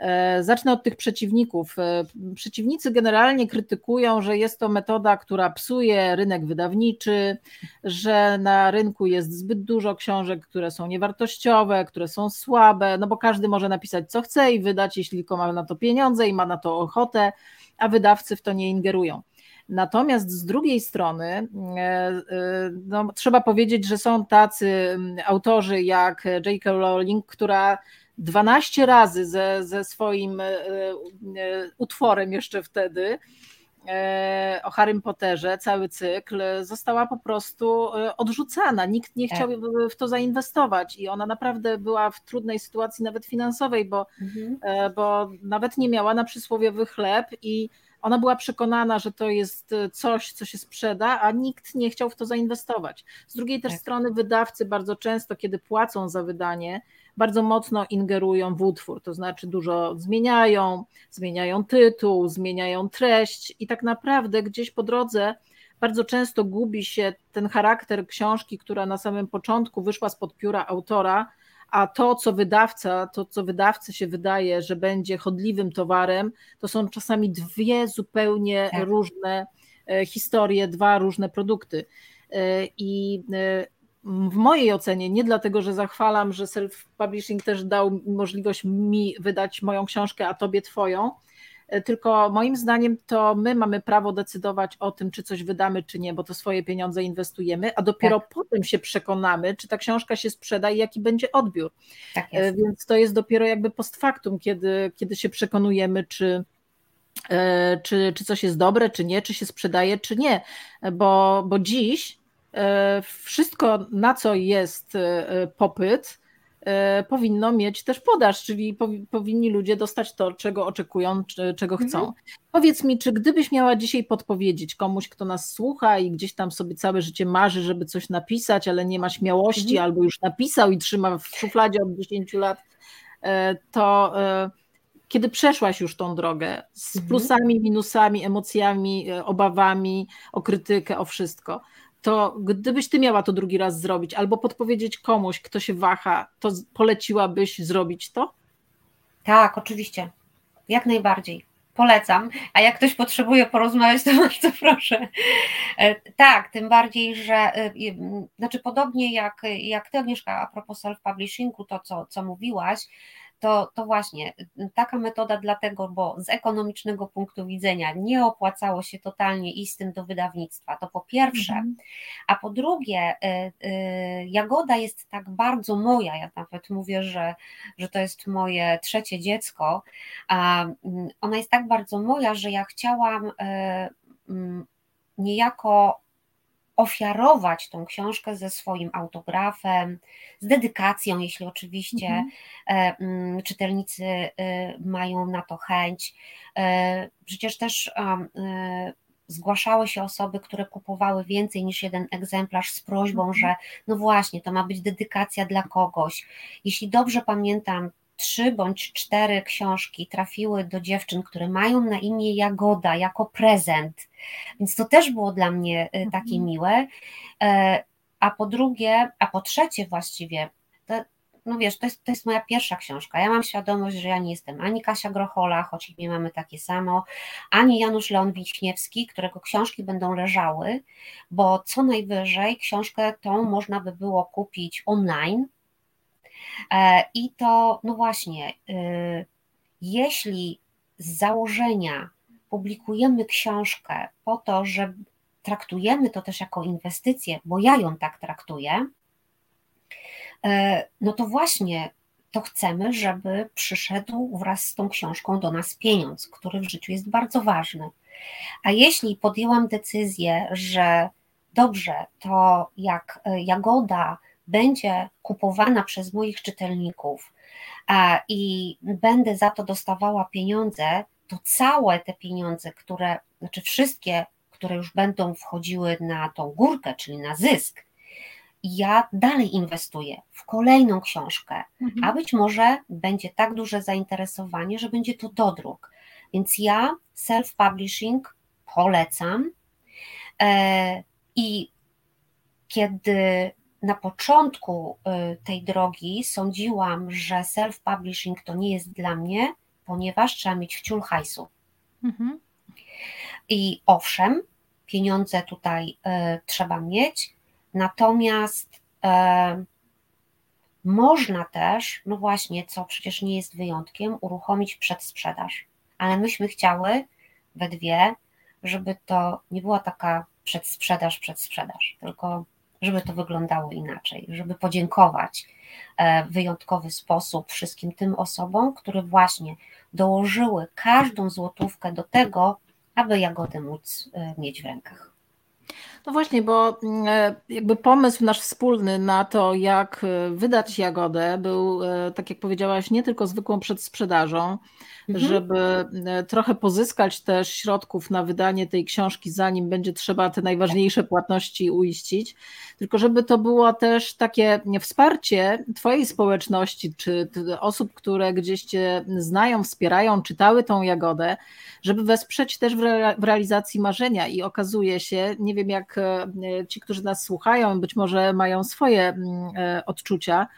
E, zacznę od tych przeciwników. E, przeciwnicy generalnie krytykują, że jest to metoda, która psuje rynek wydawniczy, że na rynku jest zbyt dużo książek, które są niewartościowe, które są słabe, no bo każdy może napisać co chce i wydać, jeśli tylko ma na to pieniądze i ma na to ochotę, a wydawcy w to nie ingerują. Natomiast z drugiej strony e, no, trzeba powiedzieć, że są tacy autorzy jak J.K. Rowling, która 12 razy ze, ze swoim e, e, utworem jeszcze wtedy e, o Harrym Potterze, cały cykl, została po prostu odrzucana. Nikt nie chciał tak. w to zainwestować i ona naprawdę była w trudnej sytuacji nawet finansowej, bo, mhm. bo nawet nie miała na przysłowiowy chleb i ona była przekonana, że to jest coś, co się sprzeda, a nikt nie chciał w to zainwestować. Z drugiej też tak. strony wydawcy bardzo często, kiedy płacą za wydanie, bardzo mocno ingerują w utwór, to znaczy dużo zmieniają, zmieniają tytuł, zmieniają treść i tak naprawdę gdzieś po drodze bardzo często gubi się ten charakter książki, która na samym początku wyszła spod pióra autora, a to, co wydawca, to, co wydawcy się wydaje, że będzie chodliwym towarem, to są czasami dwie zupełnie tak. różne e, historie, dwa różne produkty. E, I e, w mojej ocenie, nie dlatego, że zachwalam, że self-publishing też dał możliwość mi wydać moją książkę, a tobie twoją, e, tylko moim zdaniem to my mamy prawo decydować o tym, czy coś wydamy, czy nie, bo to swoje pieniądze inwestujemy, a dopiero tak. potem się przekonamy, czy ta książka się sprzeda i jaki będzie odbiór. Tak e, Więc to jest dopiero jakby post factum, kiedy, kiedy się przekonujemy, czy, e, czy, czy coś jest dobre, czy nie, czy się sprzedaje, czy nie. Bo, bo dziś wszystko, na co jest e, popyt, e, powinno mieć też podaż, czyli powinni ludzie dostać to, czego oczekują, czego chcą. Mhm. Powiedz mi, czy gdybyś miała dzisiaj podpowiedzieć komuś, kto nas słucha i gdzieś tam sobie całe życie marzy, żeby coś napisać, ale nie ma śmiałości, mhm. albo już napisał i trzyma w szufladzie od 10 lat, to kiedy przeszłaś już tą drogę z mhm. plusami, minusami, emocjami, obawami o krytykę, o wszystko, to gdybyś ty miała to drugi raz zrobić, albo podpowiedzieć komuś, kto się waha, to poleciłabyś zrobić to? Tak, oczywiście. Jak najbardziej. Polecam. A jak ktoś potrzebuje porozmawiać, to [LAUGHS] bardzo proszę. E, tak, tym bardziej, że e, znaczy podobnie jak, jak ty, Agnieszka, a propos self-publishingu, to co, co mówiłaś, to, to właśnie taka metoda dlatego, bo z ekonomicznego punktu widzenia nie opłacało się totalnie iść z tym do wydawnictwa, to po pierwsze, mhm. a po drugie, y, y, Jagoda jest tak bardzo moja, ja nawet mówię, że, że to jest moje trzecie dziecko, a mm, ona jest tak bardzo moja, że ja chciałam y, mm, niejako ofiarować tą książkę ze swoim autografem, z dedykacją, jeśli oczywiście mhm. E, mm, czytelnicy e, mają na to chęć. E, przecież też zgłaszały się osoby, które kupowały więcej niż jeden egzemplarz z prośbą, mhm. że no właśnie, to ma być dedykacja dla kogoś. Jeśli dobrze pamiętam, trzy bądź cztery książki trafiły do dziewczyn, które mają na imię Jagoda jako prezent, więc to też było dla mnie y, takie mhm. miłe. E, a po drugie, a po trzecie właściwie, to, no wiesz, to jest, to jest moja pierwsza książka. Ja mam świadomość, że ja nie jestem ani Kasia Grochola, choć imię mamy takie samo, ani Janusz Leon Wiśniewski, którego książki będą leżały, bo co najwyżej książkę tą można by było kupić online, I to, no właśnie, y, jeśli z założenia publikujemy książkę po to, że traktujemy to też jako inwestycję, bo ja ją tak traktuję, e, no to właśnie to chcemy, żeby przyszedł wraz z tą książką do nas pieniądz, który w życiu jest bardzo ważny. A jeśli podjęłam decyzję, że dobrze, to jak e, Jagoda będzie kupowana przez moich czytelników i będę za to dostawała pieniądze, to całe te pieniądze, które, znaczy wszystkie, które już będą wchodziły na tą górkę, czyli na zysk, ja dalej inwestuję w kolejną książkę, mhm. a być może będzie tak duże zainteresowanie, że będzie to dodruk. Więc ja self-publishing polecam. E, I kiedy na początku y, tej drogi sądziłam, że self-publishing to nie jest dla mnie, ponieważ trzeba mieć wciul hajsu. Mhm. I owszem, pieniądze tutaj y, trzeba mieć, natomiast y, można też, no właśnie, co przecież nie jest wyjątkiem, uruchomić przedsprzedaż. Ale myśmy chciały we dwie, żeby to nie była taka przedsprzedaż, przedsprzedaż, tylko żeby to wyglądało inaczej, żeby podziękować e, w wyjątkowy sposób wszystkim tym osobom, które właśnie dołożyły każdą złotówkę do tego, aby jagodę móc mieć w rękach. No właśnie, bo mm, e, jakby pomysł nasz wspólny na to, jak e, wydać jagodę, był, e, tak jak powiedziałaś, nie tylko zwykłą przedsprzedażą, mhm. żeby trochę pozyskać też środków na wydanie tej książki, zanim będzie trzeba te najważniejsze płatności uiścić, tylko żeby to było też takie wsparcie Twojej społeczności, czy osób, które gdzieś Cię znają, wspierają, czytały tą jagodę, żeby wesprzeć też w realizacji marzenia. I okazuje się, nie wiem jak e, ci, którzy nas słuchają, być może mają swoje mm, e, odczucia,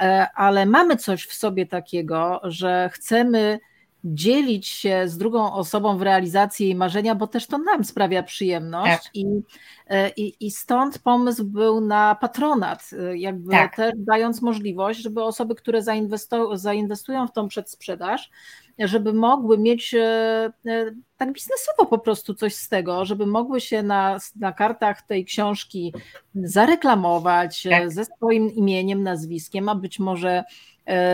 e, ale mamy coś w sobie takiego, że chcemy dzielić się z drugą osobą w realizacji jej marzenia, bo też to nam sprawia przyjemność. Tak. I, i, I stąd pomysł był na patronat, jakby tak. też dając możliwość, żeby osoby, które zainwestują w tą przedsprzedaż, żeby mogły mieć e, e, tak biznesowo po prostu coś z tego, żeby mogły się na, na kartach tej książki zareklamować e, tak. ze swoim imieniem, nazwiskiem, a być może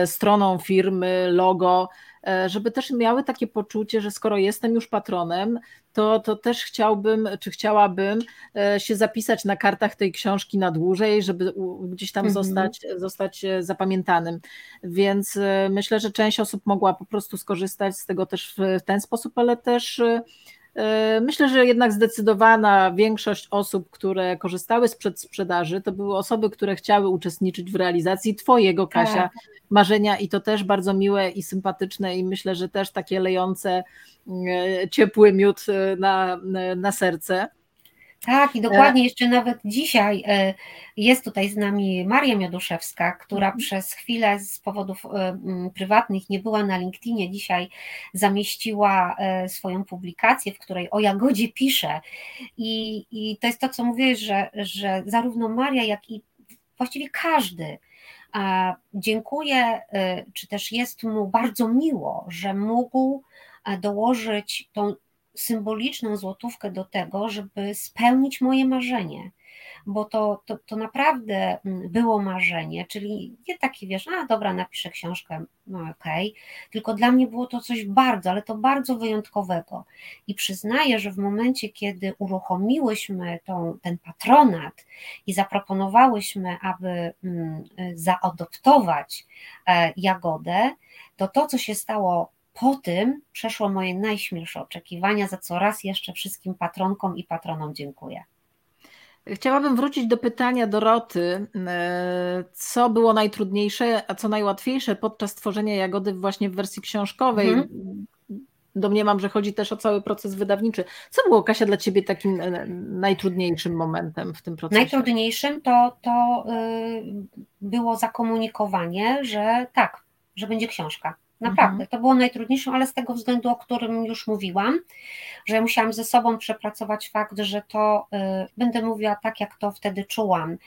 stroną firmy, logo, E, żeby też miały takie poczucie, że skoro jestem już patronem, to, to też chciałbym, czy chciałabym e, się zapisać na kartach tej książki na dłużej, żeby gdzieś tam mhm. zostać, zostać e, zapamiętanym. Więc myślę, że część osób mogła po prostu skorzystać z tego też w ten sposób, ale też Myślę, że jednak zdecydowana większość osób, które korzystały z przedsprzedaży, to były osoby, które chciały uczestniczyć w realizacji Twojego, Kasia, tak marzenia i to też bardzo miłe i sympatyczne i myślę, że też takie lejące e, ciepły miód e, na, na serce. Tak, i dokładnie jeszcze nawet dzisiaj e, jest tutaj z nami Maria Mioduszewska, która mhm. przez chwilę z powodów prywatnych nie była na LinkedInie. Dzisiaj zamieściła swoją publikację, w której o Jagodzie pisze. I, i to jest to, co mówię, że, że zarówno Maria, jak i właściwie każdy Dziękuję, czy też jest mu bardzo miło, że mógł e, dołożyć tą symboliczną złotówkę do tego, żeby spełnić moje marzenie bo to, to, to naprawdę mm, było marzenie, czyli nie taki wiesz, a dobra, napiszę książkę, no okej, okay. tylko dla mnie było to coś bardzo, ale to bardzo wyjątkowego. I przyznaję, że w momencie, kiedy uruchomiłyśmy tą, ten patronat i zaproponowałyśmy, aby mm, zaadoptować e, Jagodę, to to, co się stało po tym, przeszło moje najśmielsze oczekiwania, za co raz jeszcze wszystkim patronkom i patronom dziękuję. Chciałabym wrócić do pytania Doroty. E, co było najtrudniejsze, a co najłatwiejsze podczas tworzenia Jagody właśnie w wersji książkowej? Mhm. Domniemam, że chodzi też o cały proces wydawniczy. Co było, Kasia, dla Ciebie takim e, najtrudniejszym momentem w tym procesie? Najtrudniejszym to, to y, było zakomunikowanie, że tak, że będzie książka. Naprawdę, mhm. to było najtrudniejsze, ale z tego względu, o którym już mówiłam, że ja musiałam ze sobą przepracować fakt, że to y, będę mówiła tak, jak to wtedy czułam,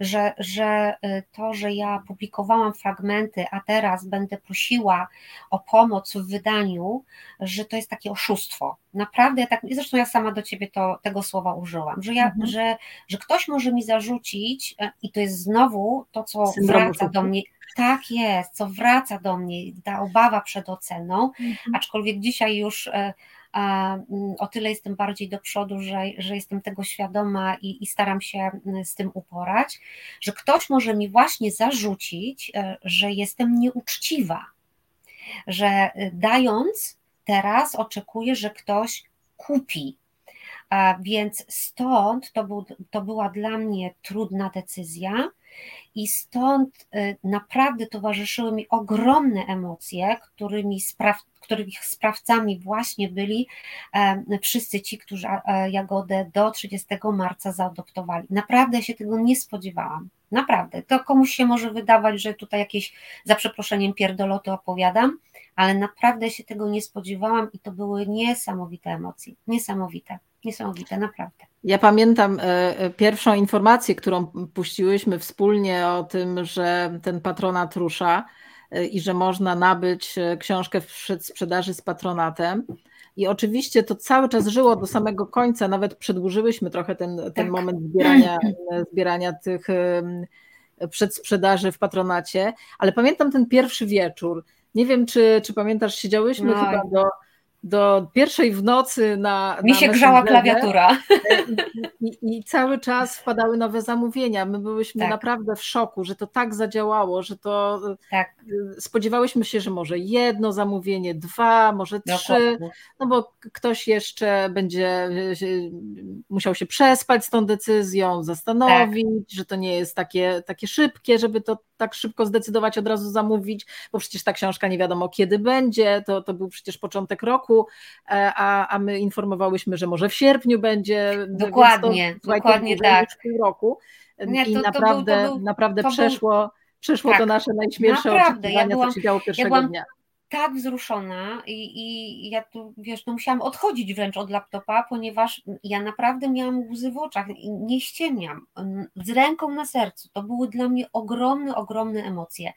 że, że y, to, że ja publikowałam fragmenty, a teraz będę prosiła o pomoc w wydaniu, że to jest takie oszustwo. Naprawdę, ja tak, zresztą ja sama do ciebie to, tego słowa użyłam, że, ja, mhm. że, że ktoś może mi zarzucić, y, i to jest znowu to, co wraca do mnie, tak jest, co wraca do mnie, ta obawa przed oceną, mhm. aczkolwiek dzisiaj już e, mm, o tyle jestem bardziej do przodu, że, że jestem tego świadoma i, i, staram się mm, z tym uporać, że ktoś może mi właśnie zarzucić, e, że jestem nieuczciwa, że e, dając teraz oczekuję, że ktoś kupi. Więc stąd to, był, to była dla mnie trudna decyzja, i stąd y, naprawdę towarzyszyły mi ogromne emocje, którymi spraw, których sprawcami właśnie byli wszyscy ci, którzy Jagodę do 30 marca zaadoptowali. Naprawdę się tego nie spodziewałam. Naprawdę. To komuś się może wydawać, że tutaj jakieś, za przeproszeniem, pierdoloty opowiadam, ale naprawdę się tego nie spodziewałam i to były niesamowite emocje. Niesamowite, niesamowite, naprawdę. Ja pamiętam e, e, pierwszą informację, którą puściłyśmy wspólnie o tym, że ten patronat rusza e, i że można nabyć książkę w sprzedaży z patronatem. I oczywiście to cały czas żyło do samego końca, nawet przedłużyłyśmy trochę ten, ten tak. moment zbierania, [CLEARS THROAT] zbierania tych przedsprzedaży w patronacie, ale pamiętam ten pierwszy wieczór. Nie wiem, czy, czy pamiętasz, siedziałyśmy no. chyba do do pierwszej w nocy na. Mi na się grzała klawiatura. [LAUGHS] I, i, I, cały czas wpadały nowe zamówienia. My byliśmy tak. naprawdę w szoku, że to tak zadziałało, że to. Tak. Spodziewałyśmy się, że może jedno zamówienie, dwa, może trzy, no bo ktoś jeszcze będzie musiał się przespać z tą decyzją, zastanowić, tak. że to nie jest takie, takie szybkie, żeby to tak szybko zdecydować, od razu zamówić, bo przecież ta książka nie wiadomo kiedy będzie, to, to był przecież początek roku, e, a, a my informowałyśmy, że może w sierpniu będzie. Dokładnie, to, dokładnie tak. Pół roku. Nie, to, I naprawdę, to był, naprawdę przeszło, przeszło tak, to nasze najśmielsze naprawdę, oczekiwania, ja byłam, co się działo pierwszego ja dnia tak wzruszona i, i ja tu, wiesz, no musiałam odchodzić wręcz od laptopa, ponieważ ja naprawdę miałam łzy w oczach i nie ściemniam, z ręką na sercu. To były dla mnie ogromne, ogromne emocje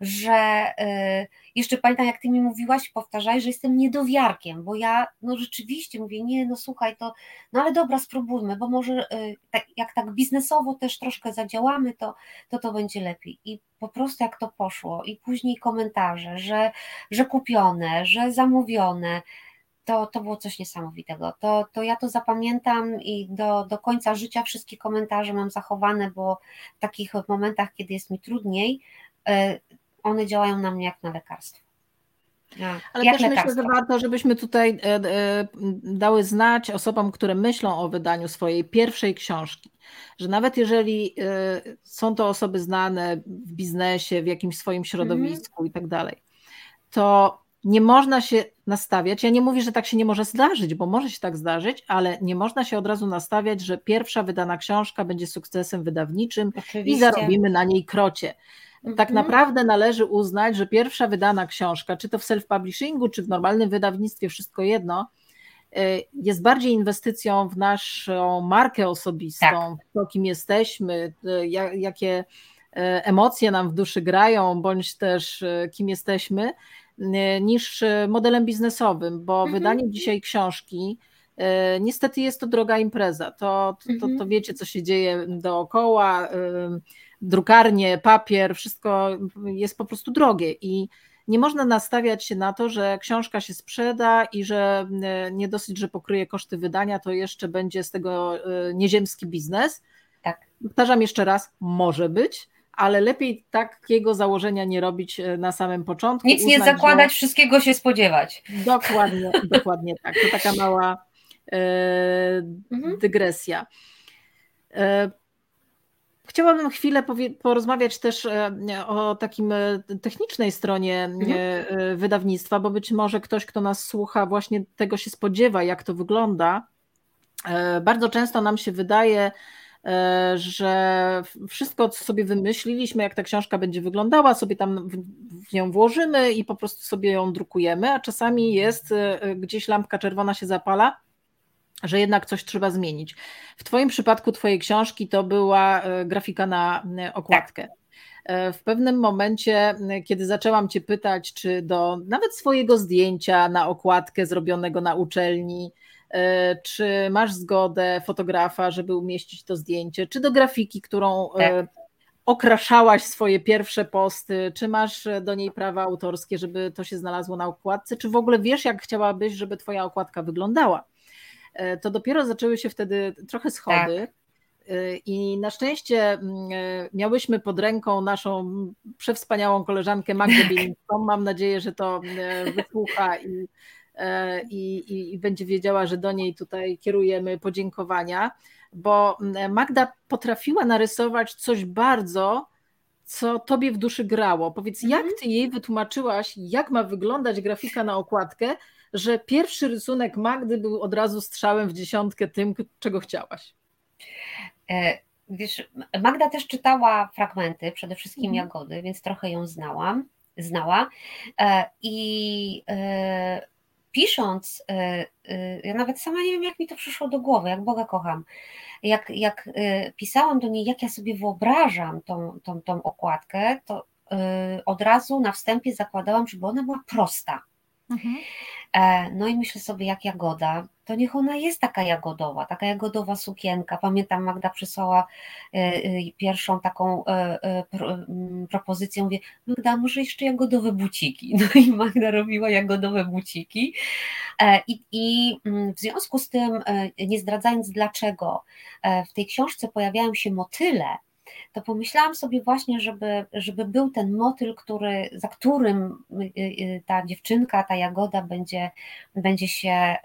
że y, jeszcze pamiętam, jak ty mi mówiłaś, powtarzaj, że jestem niedowiarkiem, bo ja no rzeczywiście mówię, nie, no słuchaj, to, no ale dobra, spróbujmy, bo może y, tak, jak tak biznesowo też troszkę zadziałamy, to, to to będzie lepiej. I po prostu jak to poszło, i później komentarze, że, że kupione, że zamówione, to, to było coś niesamowitego. To, to ja to zapamiętam i do, do końca życia wszystkie komentarze mam zachowane, bo w takich momentach, kiedy jest mi trudniej, y, one działają na mnie jak na lekarstwo. Ale też lekarstwo. myślę, że warto, żebyśmy tutaj e, e, dały znać osobom, które myślą o wydaniu swojej pierwszej książki, że nawet jeżeli e, są to osoby znane w biznesie, w jakimś swoim środowisku mm. i tak dalej, to nie można się nastawiać. Ja nie mówię, że tak się nie może zdarzyć, bo może się tak zdarzyć, ale nie można się od razu nastawiać, że pierwsza wydana książka będzie sukcesem wydawniczym Oczywiście. i zarobimy na niej krocie tak mhm. naprawdę należy uznać, że pierwsza wydana książka, czy to w self-publishingu, czy w normalnym wydawnictwie, wszystko jedno, y, jest bardziej inwestycją w naszą markę osobistą, tak. w to, kim jesteśmy, y, jakie y, emocje nam w duszy grają, bądź też kim jesteśmy, niż modelem biznesowym, bo mhm. wydanie dzisiaj książki, niestety jest to droga impreza. To, to, to, to mhm. wiecie, co się dzieje dookoła drukarnie, papier, wszystko jest po prostu drogie i nie można nastawiać się na to, że książka się sprzeda i że e, nie dosyć, że pokryje koszty wydania, to jeszcze będzie z tego e, nieziemski biznes. Tak. Powtarzam jeszcze raz, może być, ale lepiej takiego założenia nie robić e, na samym początku. Nic uznać, nie zakładać, że... wszystkiego się spodziewać. Dokładnie, [LAUGHS] dokładnie tak. To taka mała mhm. dygresja. Chciałabym chwilę porozmawiać też e, o takim e, technicznej stronie mhm. E, wydawnictwa, bo być może ktoś, kto nas słucha, właśnie tego się spodziewa, jak to wygląda. Bardzo często nam się wydaje, że wszystko, co sobie wymyśliliśmy, jak ta książka będzie wyglądała, sobie tam w nią włożymy i po prostu sobie ją drukujemy, a czasami jest gdzieś lampka czerwona się zapala że jednak coś trzeba zmienić. W Twoim przypadku Twojej książki to była e, grafika na e, okładkę. Tak. E, w pewnym momencie, kiedy zaczęłam Cię pytać, czy do nawet swojego zdjęcia na okładkę zrobionego na uczelni, czy masz zgodę fotografa, żeby umieścić to zdjęcie, czy do grafiki, którą tak. okraszałaś swoje pierwsze posty, czy masz do niej prawa autorskie, żeby to się znalazło na okładce, czy w ogóle wiesz, jak chciałabyś, żeby Twoja okładka wyglądała? E, to dopiero zaczęły się wtedy trochę schody. Tak. E, I na szczęście mm, e, miałyśmy pod ręką naszą przewspaniałą koleżankę Magdę [LAUGHS] Bielińską. Mam nadzieję, że to wysłucha i, i, i będzie wiedziała, że do niej tutaj kierujemy podziękowania, bo mm, Magda potrafiła narysować coś bardzo, co tobie w duszy grało. Powiedz, jak mhm. ty jej wytłumaczyłaś, jak ma wyglądać grafika na okładkę, że pierwszy rysunek Magdy był od razu strzałem w dziesiątkę tym, czego chciałaś. E, wiesz, Magda też czytała fragmenty, przede wszystkim mhm. Jagody, więc trochę ją znałam, znała e, i e, pisząc, ja nawet sama nie wiem, jak mi to przyszło do głowy, jak Boga kocham. Jak, jak pisałam do niej, jak ja sobie wyobrażam tą, tą, tą okładkę, to od razu na wstępie zakładałam, żeby ona była prosta. Mhm. E, no i myślę sobie, jak jagoda, to niech ona jest taka jagodowa, taka jagodowa sukienka. Pamiętam, Magda przysłała e, e, pierwszą taką mm, propozycję, mówię, Magda, może jeszcze jagodowe buciki. [LAUGHS] No i Magda robiła jagodowe buciki. I, I mm, w związku z tym, nie zdradzając dlaczego, w tej książce pojawiają się motyle, to pomyślałam sobie właśnie, żeby, żeby był ten motyl, który, za którym y, y, ta dziewczynka, ta jagoda będzie, będzie się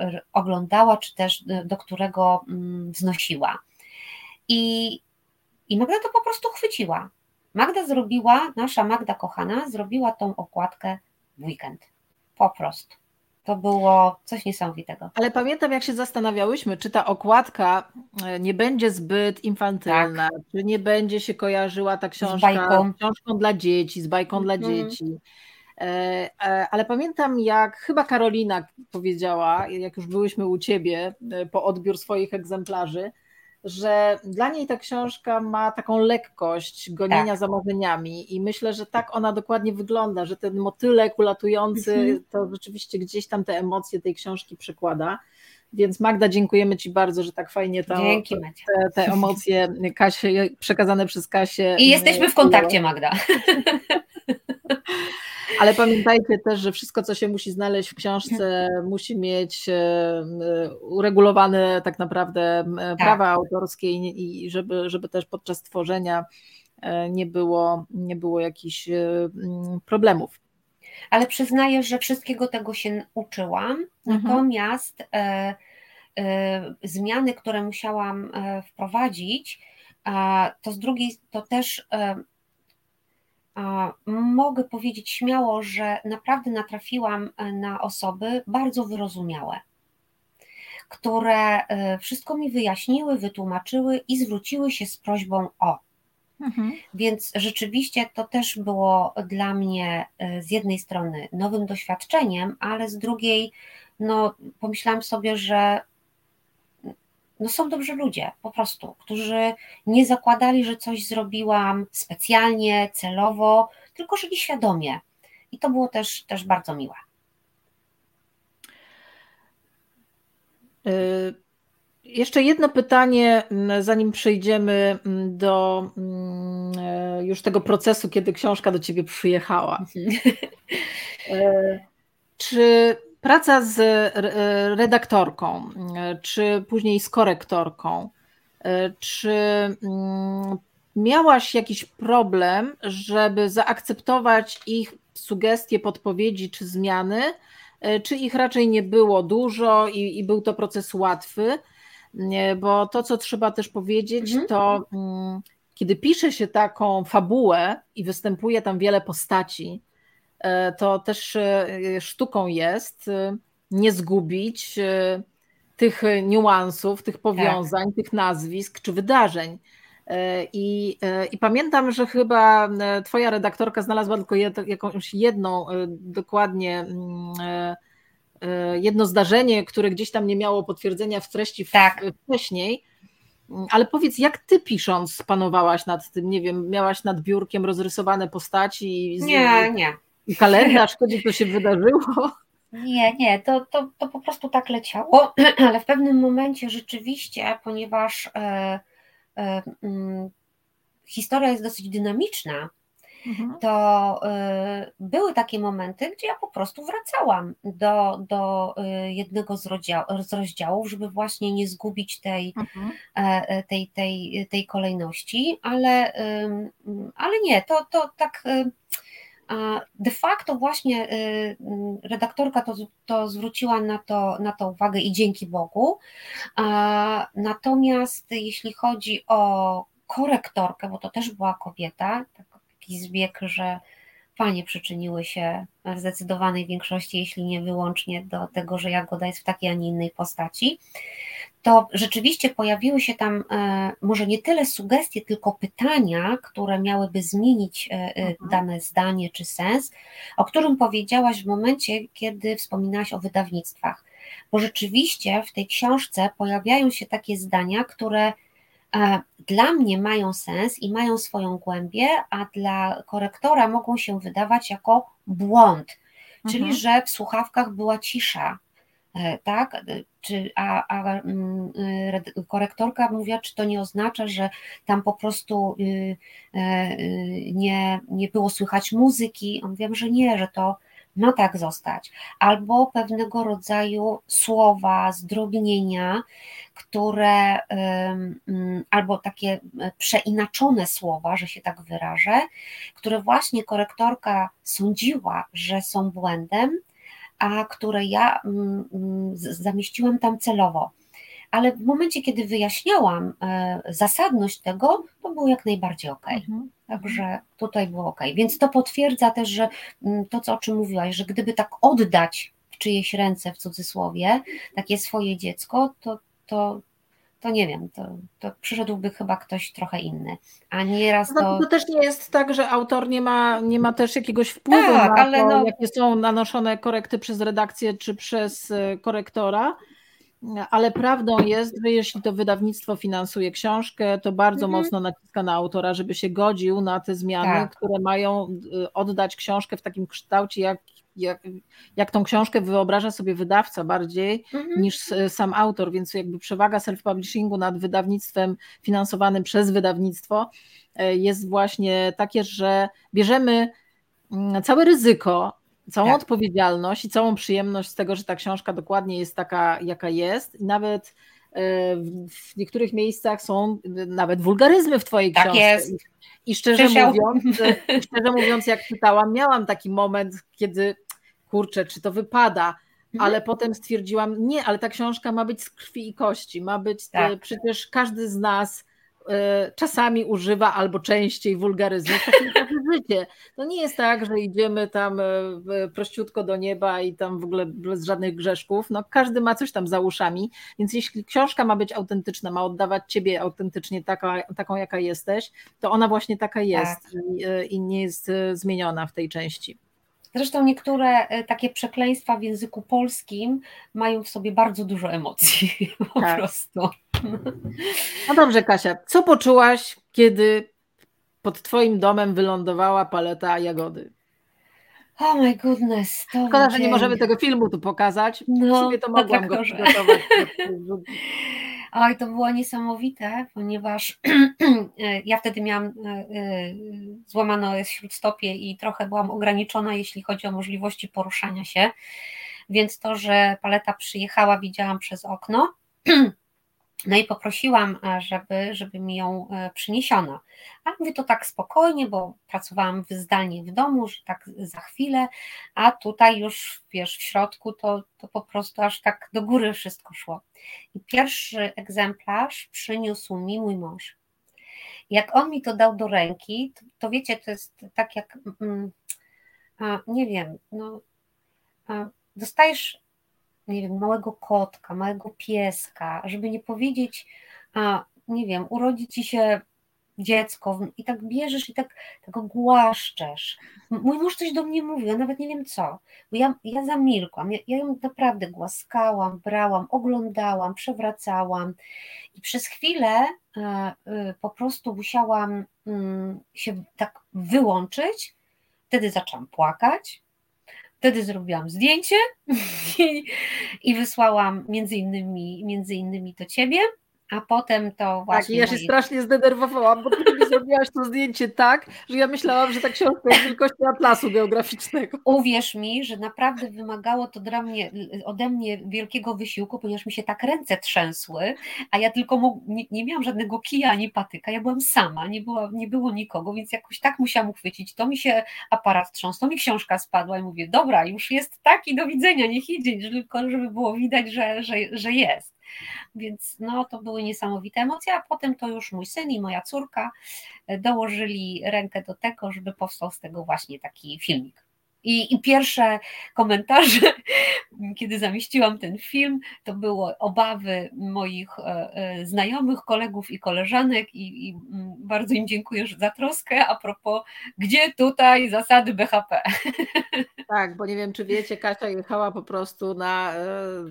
y, oglądała, czy też do którego mm, wznosiła. I, I Magda to po prostu chwyciła. Magda zrobiła, nasza Magda kochana, zrobiła tą okładkę w weekend. Po prostu. To było coś niesamowitego. Ale pamiętam, jak się zastanawiałyśmy, czy ta okładka e, nie będzie zbyt infantylna, tak. czy nie będzie się kojarzyła ta książka z bajką. książką dla dzieci, z bajką dla mhm. dzieci. E, e, ale pamiętam, jak chyba Karolina powiedziała, jak już byłyśmy u ciebie po odbiór swoich egzemplarzy, że dla niej ta książka ma taką lekkość gonienia tak. za marzeniami i myślę, że tak ona dokładnie wygląda, że ten motylek ulatujący mhm. to rzeczywiście gdzieś tam te emocje tej książki przekłada. Więc Magda, dziękujemy Ci bardzo, że tak fajnie to, Dzięki, te, te emocje Kasie, przekazane przez Kasię. I jesteśmy w kontakcie, Magda. [LAUGHS] Ale pamiętajcie też, że wszystko, co się musi znaleźć w książce, musi mieć e, e, uregulowane tak naprawdę tak. prawa autorskie i żeby, żeby też podczas tworzenia e, nie było, nie było jakichś problemów. Ale przyznaję, że wszystkiego tego się uczyłam, mhm. natomiast e, e, zmiany, które musiałam wprowadzić, to z drugiej, to też mogę powiedzieć śmiało, że naprawdę natrafiłam e, na osoby bardzo wyrozumiałe, które e, wszystko mi wyjaśniły, wytłumaczyły i zwróciły się z prośbą o. Mhm. Więc rzeczywiście to też było dla mnie e, z jednej strony nowym doświadczeniem, ale z drugiej, no, pomyślałam sobie, że no są dobrzy ludzie, po prostu, którzy nie zakładali, że coś zrobiłam specjalnie, celowo, tylko żyli świadomie. I to było też, też bardzo miłe. Y, jeszcze jedno pytanie, zanim przejdziemy do y, już tego procesu, kiedy książka do ciebie przyjechała. Mhm. [LAUGHS] Y, czy praca z redaktorką, czy później z korektorką, czy mm, miałaś jakiś problem, żeby zaakceptować ich sugestie, podpowiedzi czy zmiany, czy ich raczej nie było dużo i, i był to proces łatwy? Bo to, co trzeba też powiedzieć, mhm. to mm, kiedy pisze się taką fabułę i występuje tam wiele postaci, E, to też e, sztuką jest e, nie zgubić tych niuansów, tych powiązań, tak. tych nazwisk czy wydarzeń. I, I, pamiętam, że chyba Twoja redaktorka znalazła tylko jed, jakąś jedną dokładnie mm, jedno zdarzenie, które gdzieś tam nie miało potwierdzenia w treści tak. wcześniej. Ale powiedz, jak ty pisząc panowałaś nad tym? Nie wiem, miałaś nad biurkiem rozrysowane postaci? Nie, nie. I kalendarz, kiedy to się wydarzyło? Nie, nie, to, to, to po prostu tak leciało, [CLEARS THROAT] ale w pewnym momencie rzeczywiście, ponieważ e, e, mm, historia jest dosyć dynamiczna, mhm. to e, były takie momenty, gdzie ja po prostu wracałam do, do e, jednego z, rozdział, z rozdziałów, żeby właśnie nie zgubić tej, mhm. E, tej, tej, tej kolejności, ale, ale nie, to, to tak De facto właśnie y, mm, redaktorka to, to zwróciła na to, na to uwagę i dzięki Bogu. Natomiast jeśli chodzi o korektorkę, bo to też była kobieta, taki zbieg, że panie przyczyniły się w zdecydowanej większości, jeśli nie wyłącznie do tego, że Jagoda jest w takiej, a nie innej postaci, to rzeczywiście pojawiły się tam e, może nie tyle sugestie, tylko pytania, które miałyby zmienić e, e, mhm. dane zdanie czy sens, o którym powiedziałaś w momencie, kiedy wspominałaś o wydawnictwach. Bo rzeczywiście w tej książce pojawiają się takie zdania, które dla mnie mają sens i mają swoją głębię, a dla korektora mogą się wydawać jako błąd. czyli mhm. że w słuchawkach była cisza. E, tak? Czy, a, a mm, korektorka mówiła, czy to nie oznacza, że tam po prostu y, y, nie, nie było słychać muzyki? On wiem, że nie, że to ma tak zostać. Albo pewnego rodzaju słowa, zdrobnienia, które, mm, albo takie e, przeinaczone słowa, że się tak wyrażę, które właśnie korektorka sądziła, że są błędem, a które ja mm, mm, zamieściłam tam celowo. Ale w momencie, kiedy wyjaśniałam e, zasadność tego, to było jak najbardziej ok. Mhm. Także tutaj było ok. Więc to potwierdza też, że to, co, o czym mówiłaś, że gdyby tak oddać w czyjeś ręce, w cudzysłowie, takie swoje dziecko, to, to, to nie wiem, to, to przyszedłby chyba ktoś trochę inny. A nieraz no, to... to też nie jest tak, że autor nie ma, nie ma też jakiegoś wpływu tak, na ale to, no... jakie są nanoszone korekty przez redakcję czy przez e, korektora. Ale prawdą jest, że jeśli to wydawnictwo finansuje książkę, to bardzo mhm. mocno naciska na autora, żeby się godził na te zmiany, tak. które mają e, oddać książkę w takim kształcie, jak jak, jak tą książkę wyobraża sobie wydawca bardziej mhm. niż sam autor, więc jakby przewaga self-publishingu nad wydawnictwem finansowanym przez wydawnictwo e, jest właśnie takie, że bierzemy mm, całe ryzyko, całą tak. odpowiedzialność i całą przyjemność z tego, że ta książka dokładnie jest taka, jaka jest i nawet e, w niektórych miejscach są nawet wulgaryzmy w twojej tak książce. Jest. I szczerze mówiąc, [LAUGHS] szczerze mówiąc, jak czytałam, miałam taki moment, kiedy kurczę, czy to wypada, mhm. ale potem stwierdziłam, nie, ale ta książka ma być z krwi i kości, ma być, e, tak. przecież każdy z nas e, czasami używa albo częściej wulgaryzmów, [LAUGHS] życie. To nie jest tak, że idziemy tam e, prościutko do nieba i tam w ogóle bez żadnych grzeszków. No, każdy ma coś tam za uszami, więc jeśli książka ma być autentyczna, ma oddawać ciebie autentycznie taka, taką, jaka jesteś, to ona właśnie taka jest tak. i, i nie jest zmieniona w tej części. Zresztą niektóre e, takie przekleństwa w języku polskim mają w sobie bardzo dużo emocji, [LAUGHS] po tak. prostu. No dobrze, Kasia, co poczułaś, kiedy pod Twoim domem wylądowała paleta jagody? Oh my goodness. To Szkoda, że nie możemy tego filmu tu pokazać. No, sobie to mogłam go przygotować. [LAUGHS] Oj, to było niesamowite, ponieważ [CLEARS THROAT] ja wtedy miałam e, e, złamano śródstopie i trochę byłam ograniczona, jeśli chodzi o możliwości poruszania się. Więc to, że paleta przyjechała, widziałam przez okno. [CLEARS THROAT] No i poprosiłam, e, żeby, żeby mi ją e, przyniesiono. Ale mówię to tak spokojnie, bo pracowałam zdalnie w domu, że tak za chwilę, a tutaj już wiesz, w środku to, to po prostu aż tak do góry wszystko szło. I pierwszy egzemplarz przyniósł mi mój mąż. Jak on mi to dał do ręki, to, to wiecie, to jest tak jak, mm, a, nie wiem, no, a, dostajesz nie wiem, małego kotka, małego pieska, żeby nie powiedzieć, a nie wiem, urodzi ci się dziecko i tak bierzesz i tak, tak głaszczesz. Mój mąż coś do mnie mówił, ja nawet nie wiem co, bo ja, ja zamilkłam, ja, ja ją naprawdę głaskałam, brałam, oglądałam, przewracałam i przez chwilę e, e, po prostu musiałam mm, się tak wyłączyć, wtedy zaczęłam płakać, Wtedy zrobiłam zdjęcie [LAUGHS] i, i wysłałam między innymi, między innymi to ciebie a potem to właśnie. Tak, ja się strasznie zdenerwowałam, bo ty zrobiłaś to zdjęcie tak, że ja myślałam, że ta książka jest wielkości atlasu geograficznego. Uwierz mi, że naprawdę wymagało to dla mnie, ode mnie wielkiego wysiłku, ponieważ mi się tak ręce trzęsły, a ja tylko nie, nie miałam żadnego kija ani patyka, ja byłam sama, nie, była, nie było nikogo, więc jakoś tak musiałam uchwycić. To mi się aparat trząsł, to mi książka spadła i mówię, dobra, już jest taki, do widzenia, niech idzie, tylko żeby było widać, że, że, że jest. Więc no, to były niesamowite emocje, a potem to już mój syn i moja córka e, dołożyli rękę do tego, żeby powstał z tego właśnie taki filmik. I, I, pierwsze komentarze, [LAUGHS] kiedy zamieściłam ten film, to były obawy moich e, e, znajomych, kolegów i koleżanek, i, i mm, bardzo im dziękuję za troskę. A propos, gdzie tutaj zasady BHP? [LAUGHS] Tak, bo nie wiem, czy wiecie, Kasia jechała po prostu na e,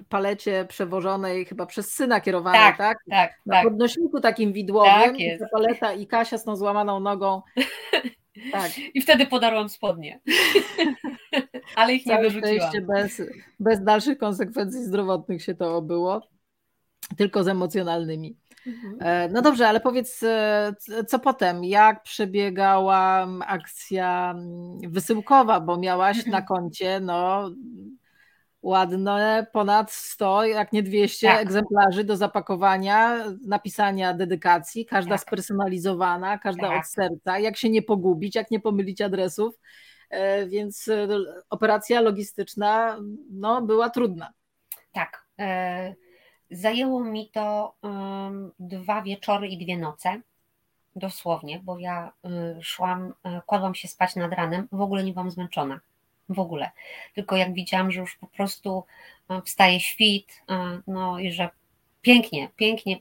palecie przewożonej chyba przez syna kierowanej, tak? Tak, tak. Na tak. podnośniku takim widłowym, tak jest. ta paleta i Kasia z tą złamaną nogą [LAUGHS] tak. I wtedy podarłam spodnie. [LAUGHS] Ale ich nie wyrzuciłam. Bez, bez dalszych konsekwencji zdrowotnych się to obyło, tylko z emocjonalnymi. Mhm. E, no dobrze, ale powiedz, e, co potem? Jak przebiegała akcja mm, wysyłkowa, bo miałaś na mhm. koncie no, ładne ponad 100, jak nie 200 tak. egzemplarzy do zapakowania, napisania dedykacji, każda tak. spersonalizowana, każda tak. od serca, jak się nie pogubić, jak nie pomylić adresów, e, więc operacja logistyczna no, była trudna. Tak. Zajęło mi to dwa wieczory i dwie noce, dosłownie, bo ja y, szłam, kładłam się spać nad ranem, w ogóle nie byłam zmęczona, w ogóle. Tylko jak widziałam, że już po prostu y, wstaje świt, no i że pięknie, pięknie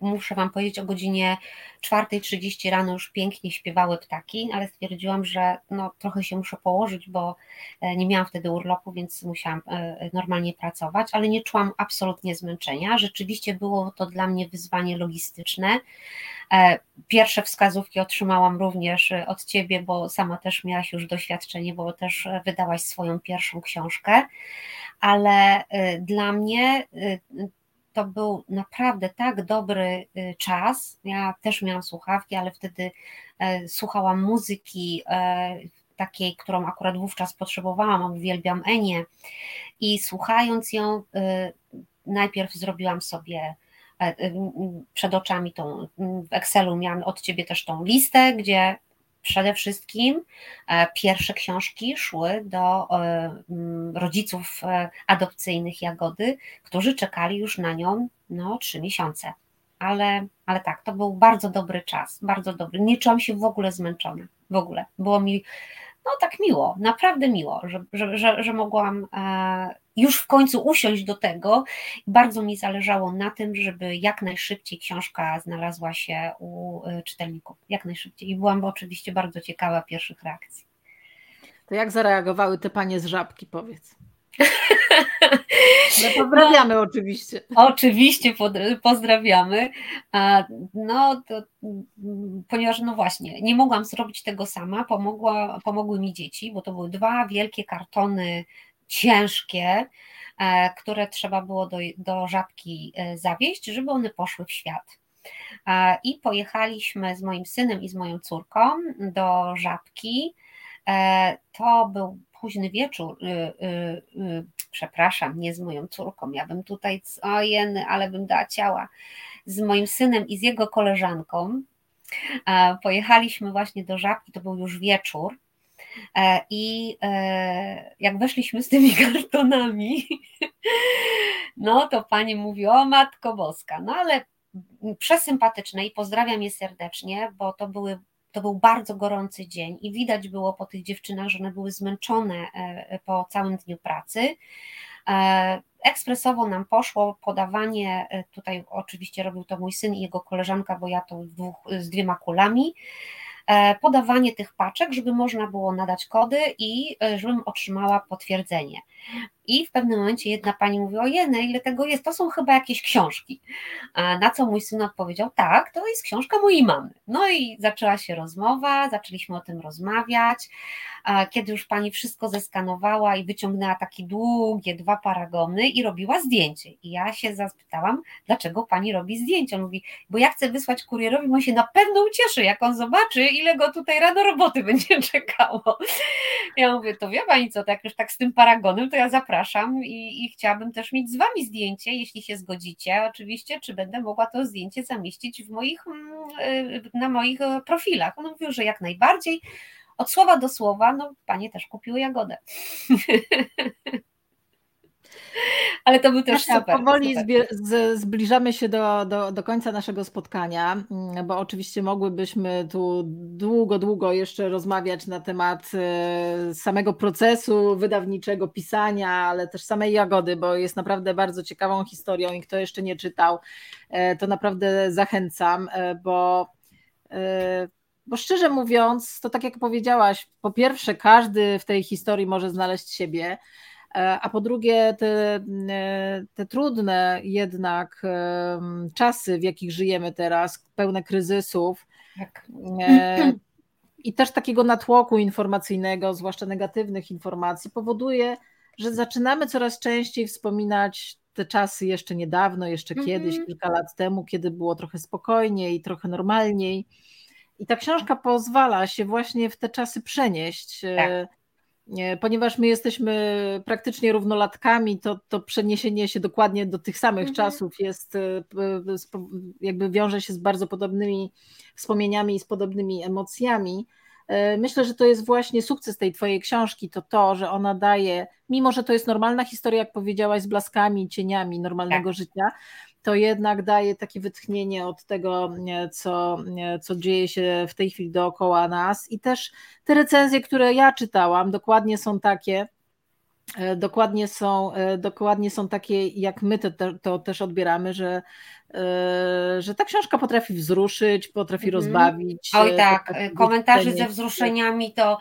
muszę Wam powiedzieć, o godzinie 4.30 rano już pięknie śpiewały ptaki, ale stwierdziłam, że no, trochę się muszę położyć, bo e, nie miałam wtedy urlopu, więc musiałam e, normalnie pracować, ale nie czułam absolutnie zmęczenia. Rzeczywiście było to dla mnie wyzwanie logistyczne. E, pierwsze wskazówki otrzymałam również od Ciebie, bo sama też miałaś już doświadczenie, bo też wydałaś swoją pierwszą książkę, ale dla mnie to był naprawdę tak dobry y, czas. Ja też miałam słuchawki, ale wtedy e, słuchałam muzyki e, takiej, którą akurat wówczas potrzebowałam, uwielbiam Enię i słuchając ją y, najpierw zrobiłam sobie e, przed oczami tą, w Excelu miałam od Ciebie też tą listę, gdzie przede wszystkim e, pierwsze książki szły do e, rodziców e, adopcyjnych Jagody, którzy czekali już na nią no, trzy miesiące. Ale, ale tak, to był bardzo dobry czas, bardzo dobry. Nie czułam się w ogóle zmęczona, w ogóle. Było mi no tak miło, naprawdę miło, że, że, że, że mogłam już w końcu usiąść do tego. Bardzo mi zależało na tym, żeby jak najszybciej książka znalazła się u y, czytelników, jak najszybciej. I byłam oczywiście bardzo ciekawa pierwszych reakcji. To jak zareagowały te panie z żabki, powiedz? [LAUGHS] No pozdrawiamy no, oczywiście. Oczywiście pozdrawiamy. No to, ponieważ no właśnie, nie mogłam zrobić tego sama, pomogła, pomogły mi dzieci, bo to były dwa wielkie kartony ciężkie, e, które trzeba było do, do żabki e, zawieźć, żeby one poszły w świat. E, I pojechaliśmy z moim synem i z moją córką do żabki. To był późny wieczór, y, y, y, przepraszam, nie z moją córką, ja bym tutaj, ojeny, ale bym dała ciała, z moim synem i z jego koleżanką. Pojechaliśmy właśnie do żabki, to był już wieczór, E, I e, jak weszliśmy z tymi [LAUGHS] kartonami, no to pani mówi, o Matko Boska, no ale przesympatyczne i pozdrawiam je serdecznie, bo to były to był bardzo gorący dzień i widać było po tych dziewczynach, że one były zmęczone e, po całym dniu pracy. Ekspresowo nam poszło podawanie, tutaj oczywiście robił to mój syn i jego koleżanka, bo ja to dwóch, z dwiema kulami. E, podawanie tych paczek, żeby można było nadać kody i e, żebym otrzymała potwierdzenie. I w pewnym momencie jedna pani mówi, o jene, ile tego jest, to są chyba jakieś książki. Na co mój syn odpowiedział, tak, to jest książka mojej mamy. No i zaczęła się rozmowa, zaczęliśmy o tym rozmawiać. Kiedy już pani wszystko zeskanowała i wyciągnęła takie długie dwa paragony i robiła zdjęcie. I ja się zapytałam, dlaczego pani robi zdjęcie? On mówi, bo ja chcę wysłać kurierowi, bo on się na pewno ucieszy, jak on zobaczy, ile go tutaj rano roboty będzie [LAUGHS] czekało. Ja mówię, to wie pani co, tak już tak z tym paragonem, to ja zapraszam i, i chciałabym też mieć z Wami zdjęcie, jeśli się zgodzicie, oczywiście, czy będę mogła to zdjęcie zamieścić w moich, mm, y, na moich e, profilach. On mówił, że jak najbardziej. Od słowa do słowa, no Panie też kupiły jagodę. [LAUGHS] [LAUGHS] Ale to był też super. Powoli super. zbliżamy się do, do, do końca naszego spotkania, mm, bo oczywiście mogłybyśmy tu długo, długo jeszcze rozmawiać na temat e, samego procesu wydawniczego, pisania, ale też samej Jagody, bo jest naprawdę bardzo ciekawą historią i kto jeszcze nie czytał, e, to naprawdę zachęcam, e, bo bo szczerze mówiąc, to tak jak powiedziałaś, po pierwsze, każdy w tej historii może znaleźć siebie, E, a po drugie te, e, te trudne jednak czasy, w jakich żyjemy teraz, pełne kryzysów, tak. E, i też takiego natłoku informacyjnego, zwłaszcza negatywnych informacji, powoduje, że zaczynamy coraz częściej wspominać te czasy jeszcze niedawno, jeszcze mm -hmm. kiedyś, kilka lat temu, kiedy było trochę spokojniej, trochę normalniej. I ta książka pozwala się właśnie w te czasy przenieść. Tak. Ponieważ my jesteśmy praktycznie równolatkami, to, to przeniesienie się dokładnie do tych samych mhm. czasów jest, e, jakby wiąże się z bardzo podobnymi wspomnieniami i z podobnymi emocjami. E, myślę, że to jest właśnie sukces tej Twojej książki, to to, że ona daje, mimo że to jest normalna historia, jak powiedziałaś, z blaskami, cieniami normalnego tak. życia, to jednak daje takie wytchnienie od tego, co, co dzieje się w tej chwili dookoła nas. I też te recenzje, które ja czytałam, dokładnie są takie, dokładnie są, e, dokładnie są takie, jak my to, to też odbieramy, że Yy, że ta książka potrafi wzruszyć, potrafi mm. rozbawić. Oj tak, komentarzy ze wzruszeniami to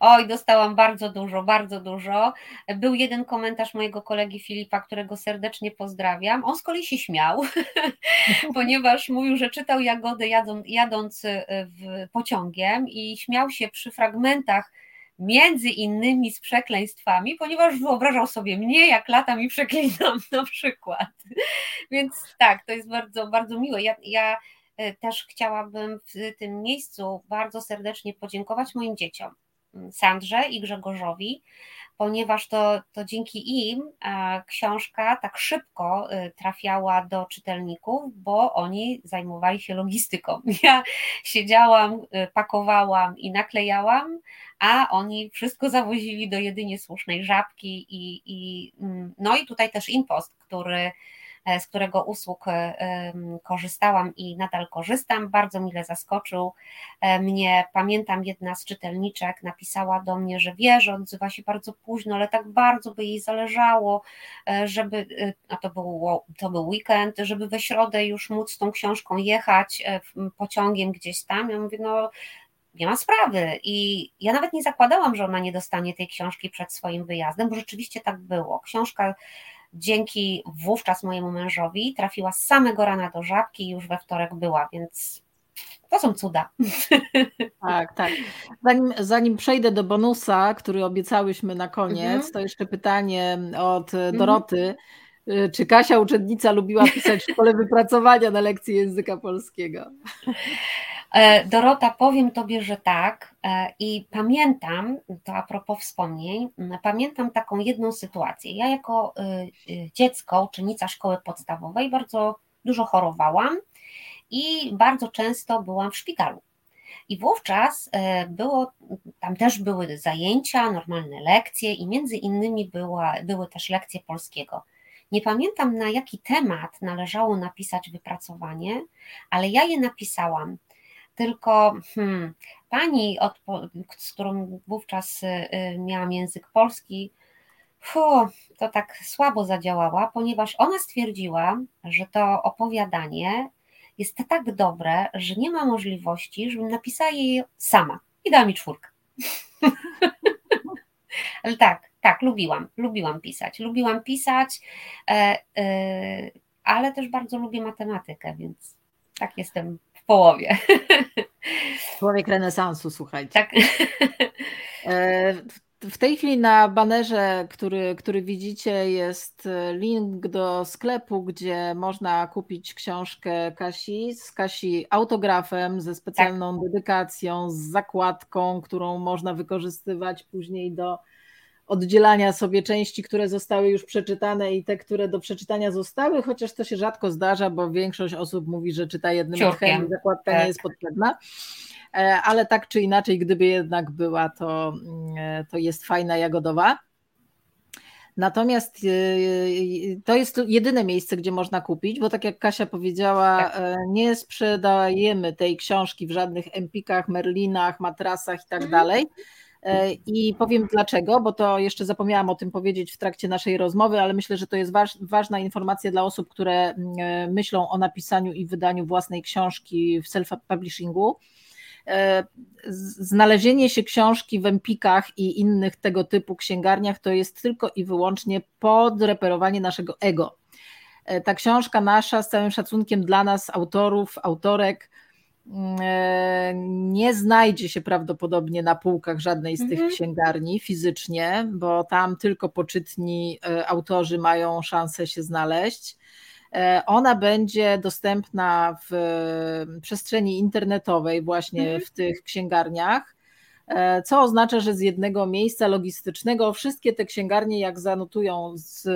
oj, dostałam bardzo dużo, bardzo dużo. Był jeden komentarz mojego kolegi Filipa, którego serdecznie pozdrawiam. On z kolei się śmiał, [LAUGHS] ponieważ mówił, że czytał Jagodę jadąc, jadąc w pociągiem i śmiał się przy fragmentach między innymi z przekleństwami, ponieważ wyobrażał sobie mnie, jak latam i przeklinam na przykład. [LAUGHS] Więc tak, to jest bardzo, bardzo miłe. Ja, ja e, też chciałabym w tym miejscu bardzo serdecznie podziękować moim dzieciom, Sandrze i Grzegorzowi, ponieważ to, to dzięki im e, książka tak szybko e, trafiała do czytelników, bo oni zajmowali się logistyką. [LAUGHS] Ja siedziałam, pakowałam i naklejałam, a oni wszystko zawozili do jedynie słusznej żabki i, i mm, no i tutaj też Impost, który e, z którego usług e, korzystałam i nadal korzystam. Bardzo mile zaskoczył e, mnie. Pamiętam, jedna z czytelniczek napisała do mnie, że wie, że odzywa się bardzo późno, ale tak bardzo by jej zależało, żeby, a to był, to był weekend, żeby we środę już móc tą książką jechać pociągiem gdzieś tam. Ja mówię, no nie ma sprawy. I ja nawet nie zakładałam, że ona nie dostanie tej książki przed swoim wyjazdem, bo rzeczywiście tak było. Książka dzięki wówczas mojemu mężowi trafiła z samego rana do żabki i już we wtorek była, więc to są cuda. [LAUGHS] Tak, tak. Zanim, zanim przejdę do bonusa, który obiecałyśmy na koniec, mhm. to jeszcze pytanie od mhm. Doroty. Czy Kasia uczennica lubiła pisać w szkole wypracowania na lekcji języka polskiego? [LAUGHS] E, Dorota, powiem Tobie, że tak. E, I pamiętam, to a propos wspomnień, pamiętam taką jedną sytuację. Ja jako y, y, dziecko, uczennica szkoły podstawowej, bardzo dużo chorowałam i bardzo często byłam w szpitalu. I wówczas e, było, tam też były zajęcia, normalne lekcje i między innymi była, były też lekcje polskiego. Nie pamiętam na jaki temat należało napisać wypracowanie, ale ja je napisałam tylko hmm, pani, z którą wówczas y, y, miałam język polski, fu, to tak słabo zadziałała, ponieważ ona stwierdziła, że to opowiadanie jest tak dobre, że nie ma możliwości, żebym napisała je sama. I dała mi czwórkę. [LAUGHS] Ale tak, tak, lubiłam, lubiłam pisać. Lubiłam pisać, e, e, ale też bardzo lubię matematykę, więc tak jestem połowie. [LAUGHS] Człowiek renesansu, słuchajcie. Tak. E, w tej chwili na banerze, który, który widzicie, jest link do sklepu, gdzie można kupić książkę Kasi z Kasi autografem, ze specjalną tak. dedykacją, z zakładką, którą można wykorzystywać później do oddzielania sobie części, które zostały już przeczytane i te, które do przeczytania zostały, chociaż to się rzadko zdarza, bo większość osób mówi, że czyta jednym odchem i zakładka tak. nie jest potrzebna. E, ale tak czy inaczej, gdyby jednak była, to, e, to jest fajna jagodowa. Natomiast e, to jest jedyne miejsce, gdzie można kupić, bo tak jak Kasia powiedziała, tak. nie sprzedajemy tej książki w żadnych empikach, merlinach, matrasach i tak mhm. dalej. E, I powiem dlaczego, bo to jeszcze zapomniałam o tym powiedzieć w trakcie naszej rozmowy, ale myślę, że to jest waż, ważna informacja dla osób, które mm, e, myślą o napisaniu i wydaniu własnej książki w self-publishingu. E, znalezienie się książki w Empikach i innych tego typu księgarniach to jest tylko i wyłącznie podreperowanie naszego ego. Ta książka nasza, z całym szacunkiem dla nas, autorów, autorek, nie znajdzie się prawdopodobnie na półkach żadnej z tych mhm. księgarni fizycznie, bo tam tylko poczytni autorzy mają szansę się znaleźć. Ona będzie dostępna w przestrzeni internetowej, właśnie mhm. w tych księgarniach. E, co oznacza, że z jednego miejsca logistycznego wszystkie te księgarnie, jak zanotują z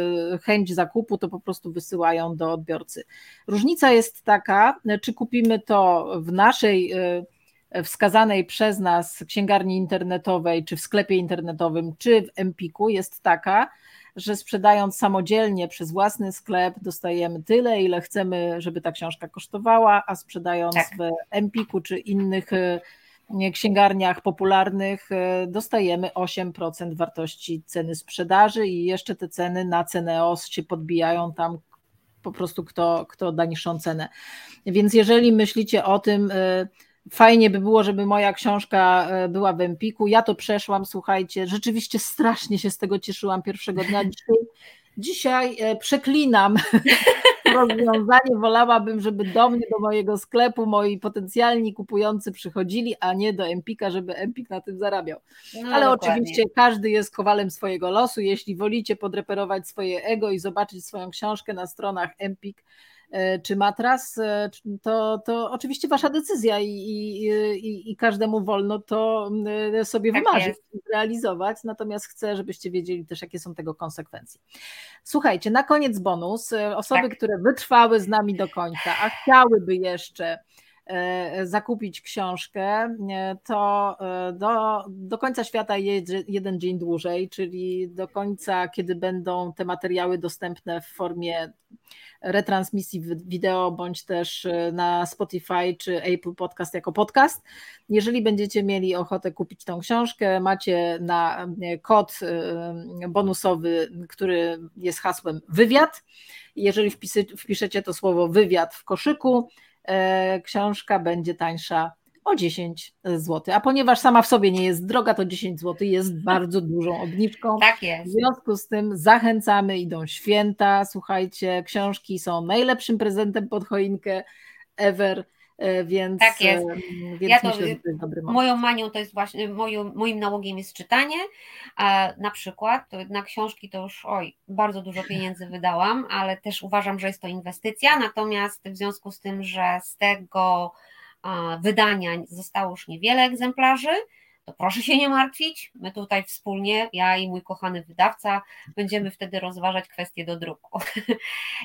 chęć zakupu, to po prostu wysyłają do odbiorcy. Różnica jest taka, czy kupimy to w naszej e, wskazanej przez nas księgarni internetowej, czy w sklepie internetowym, czy w Empiku, jest taka, że sprzedając samodzielnie przez własny sklep dostajemy tyle, ile chcemy, żeby ta książka kosztowała, a sprzedając tak. w Empiku czy innych e, księgarniach popularnych e, dostajemy 8% wartości ceny sprzedaży i jeszcze te ceny na Ceneos się podbijają tam po prostu kto, kto da niższą cenę. Więc jeżeli myślicie o tym, e, fajnie by było, żeby moja książka e, była w Empiku, ja to przeszłam, słuchajcie, rzeczywiście strasznie się z tego cieszyłam pierwszego dnia. Dzisiaj, dzisiaj przeklinam [LAUGHS] rozwiązanie. Wolałabym, żeby do mnie, do mojego sklepu moi potencjalni kupujący przychodzili, a nie do Empika, żeby Empik na tym zarabiał. No, Ale dokładnie. oczywiście każdy jest kowalem swojego losu. Jeśli wolicie podreperować swoje ego i zobaczyć swoją książkę na stronach Empik, czy matras, e, to, to oczywiście wasza decyzja i, i, i każdemu wolno to e, sobie tak wymarzyć, realizować, natomiast chcę, żebyście wiedzieli też, jakie są tego konsekwencje. Słuchajcie, na koniec bonus. Osoby, tak. które wytrwały z nami do końca, a chciałyby jeszcze zakupić książkę, to do, do końca świata jedzie jeden dzień dłużej, czyli do końca, kiedy będą te materiały dostępne w formie retransmisji wideo, bądź też e, na Spotify czy Apple Podcast jako podcast. Jeżeli będziecie mieli ochotę kupić tą książkę, macie na e, kod e, bonusowy, który jest hasłem wywiad. Jeżeli wpiszecie to słowo wywiad w koszyku, książka będzie tańsza o 10 zł. A ponieważ sama w sobie nie jest droga, to 10 zł jest bardzo dużą obniżką. Tak jest. W związku z tym zachęcamy, idą święta. Słuchajcie, książki są najlepszym prezentem pod choinkę ever. E, więc, tak jest. E, więc ja to, myślę, że to jest dobry moment. Moją manią to jest właśnie, moją, moim nałogiem jest czytanie. A na przykład na książki to już oj, bardzo dużo pieniędzy wydałam, ale też uważam, że jest to inwestycja. Natomiast w związku z tym, że z tego wydania zostało już niewiele egzemplarzy, to proszę się nie martwić. My tutaj wspólnie, ja i mój kochany wydawca, będziemy wtedy rozważać kwestie do druku.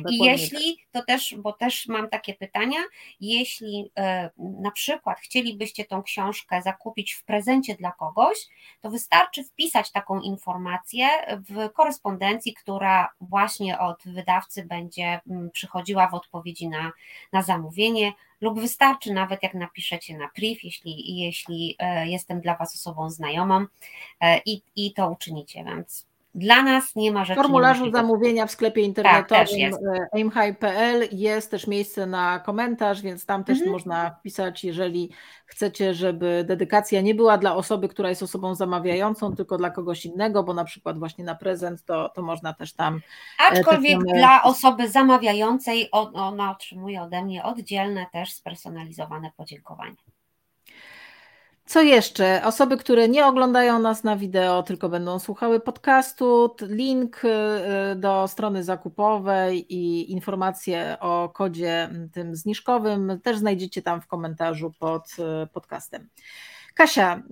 I jeśli to też, bo też mam takie pytania, jeśli e, na przykład chcielibyście tą książkę zakupić w prezencie dla kogoś, to wystarczy wpisać taką informację w korespondencji, która właśnie od wydawcy będzie mm, przychodziła w odpowiedzi na, na zamówienie lub wystarczy nawet jak napiszecie na priv, jeśli, jeśli e, jestem dla Was osobą znajomą e, i, i to uczynicie, więc dla nas nie ma rzeczy. W formularzu zamówienia w sklepie tak, internetowym tak, aimhigh.pl jest też miejsce na komentarz, więc tam też mhm. można wpisać, jeżeli chcecie, żeby dedykacja nie była dla osoby, która jest osobą zamawiającą, tylko dla kogoś innego, bo na przykład właśnie na prezent, to, to można też tam. Aczkolwiek dla osoby zamawiającej ona otrzymuje ode mnie oddzielne, też spersonalizowane podziękowanie. Co jeszcze? Osoby, które nie oglądają nas na wideo, tylko będą słuchały podcastu, link y, y, do strony zakupowej i informacje o kodzie tym zniżkowym też znajdziecie tam w komentarzu pod y, podcastem. Kasia,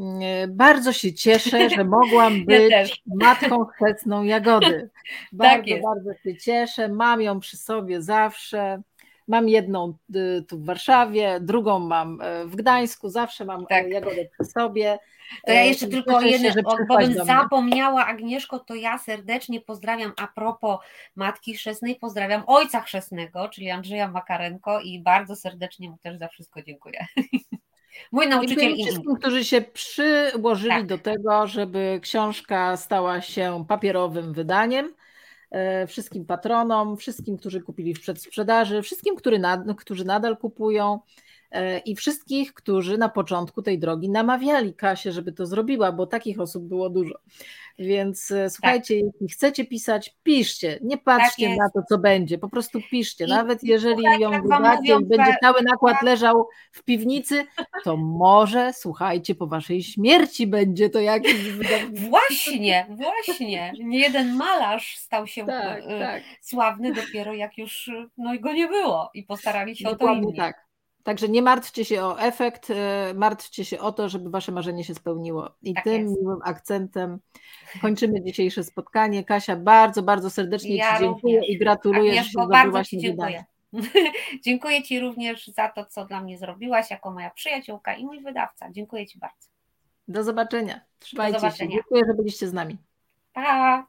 bardzo się cieszę, że [LAUGHS] mogłam być ja matką chrzestną Jagody. Bardzo, tak bardzo się cieszę. Mam ją przy sobie zawsze. Mam jedną y, tu w Warszawie, drugą mam e, w Gdańsku, zawsze mam e, tak. jagodę przy sobie. To ja jeszcze tylko jedno, bo bym zapomniała Agnieszko, to ja serdecznie pozdrawiam a propos Matki Chrzestnej, pozdrawiam Ojca Chrzestnego, czyli Andrzeja Makarenko i bardzo serdecznie mu też za wszystko dziękuję. [LAUGHS] Mój nauczyciel i wszystkim, którzy się przyłożyli tak. do tego, żeby książka stała się papierowym wydaniem. E, wszystkim patronom, wszystkim, którzy kupili w przedsprzedaży, wszystkim, którzy, nad, którzy nadal kupują. E, i wszystkich, którzy na początku tej drogi namawiali Kasię, żeby to zrobiła, bo takich osób było dużo. Więc e, słuchajcie, tak. jeśli chcecie pisać, piszcie, nie patrzcie tak na to, co będzie, po prostu piszcie. I Nawet jeżeli ją wydacie i będzie cały nakład leżał w piwnicy, to może, słuchajcie, po waszej śmierci będzie to jakiś... [LAUGHS] Właśnie, właśnie. Nie jeden malarz stał się tak, y, tak. sławny dopiero jak już no, go nie było i postarali się Dokładnie o to inni. tak. Także nie martwcie się o efekt, e, martwcie się o to, żeby wasze marzenie się spełniło. I tak tym jest. miłym akcentem kończymy dzisiejsze spotkanie. Kasia, bardzo, bardzo serdecznie ja Ci dziękuję również. i gratuluję, Agnieszko, że się bardzo Ci dziękuję. [LAUGHS] dziękuję Ci również za to, co dla mnie zrobiłaś jako moja przyjaciółka i mój wydawca. Dziękuję Ci bardzo. Do zobaczenia. Trzymajcie Do zobaczenia. się. Dziękuję, że byliście z nami. Pa!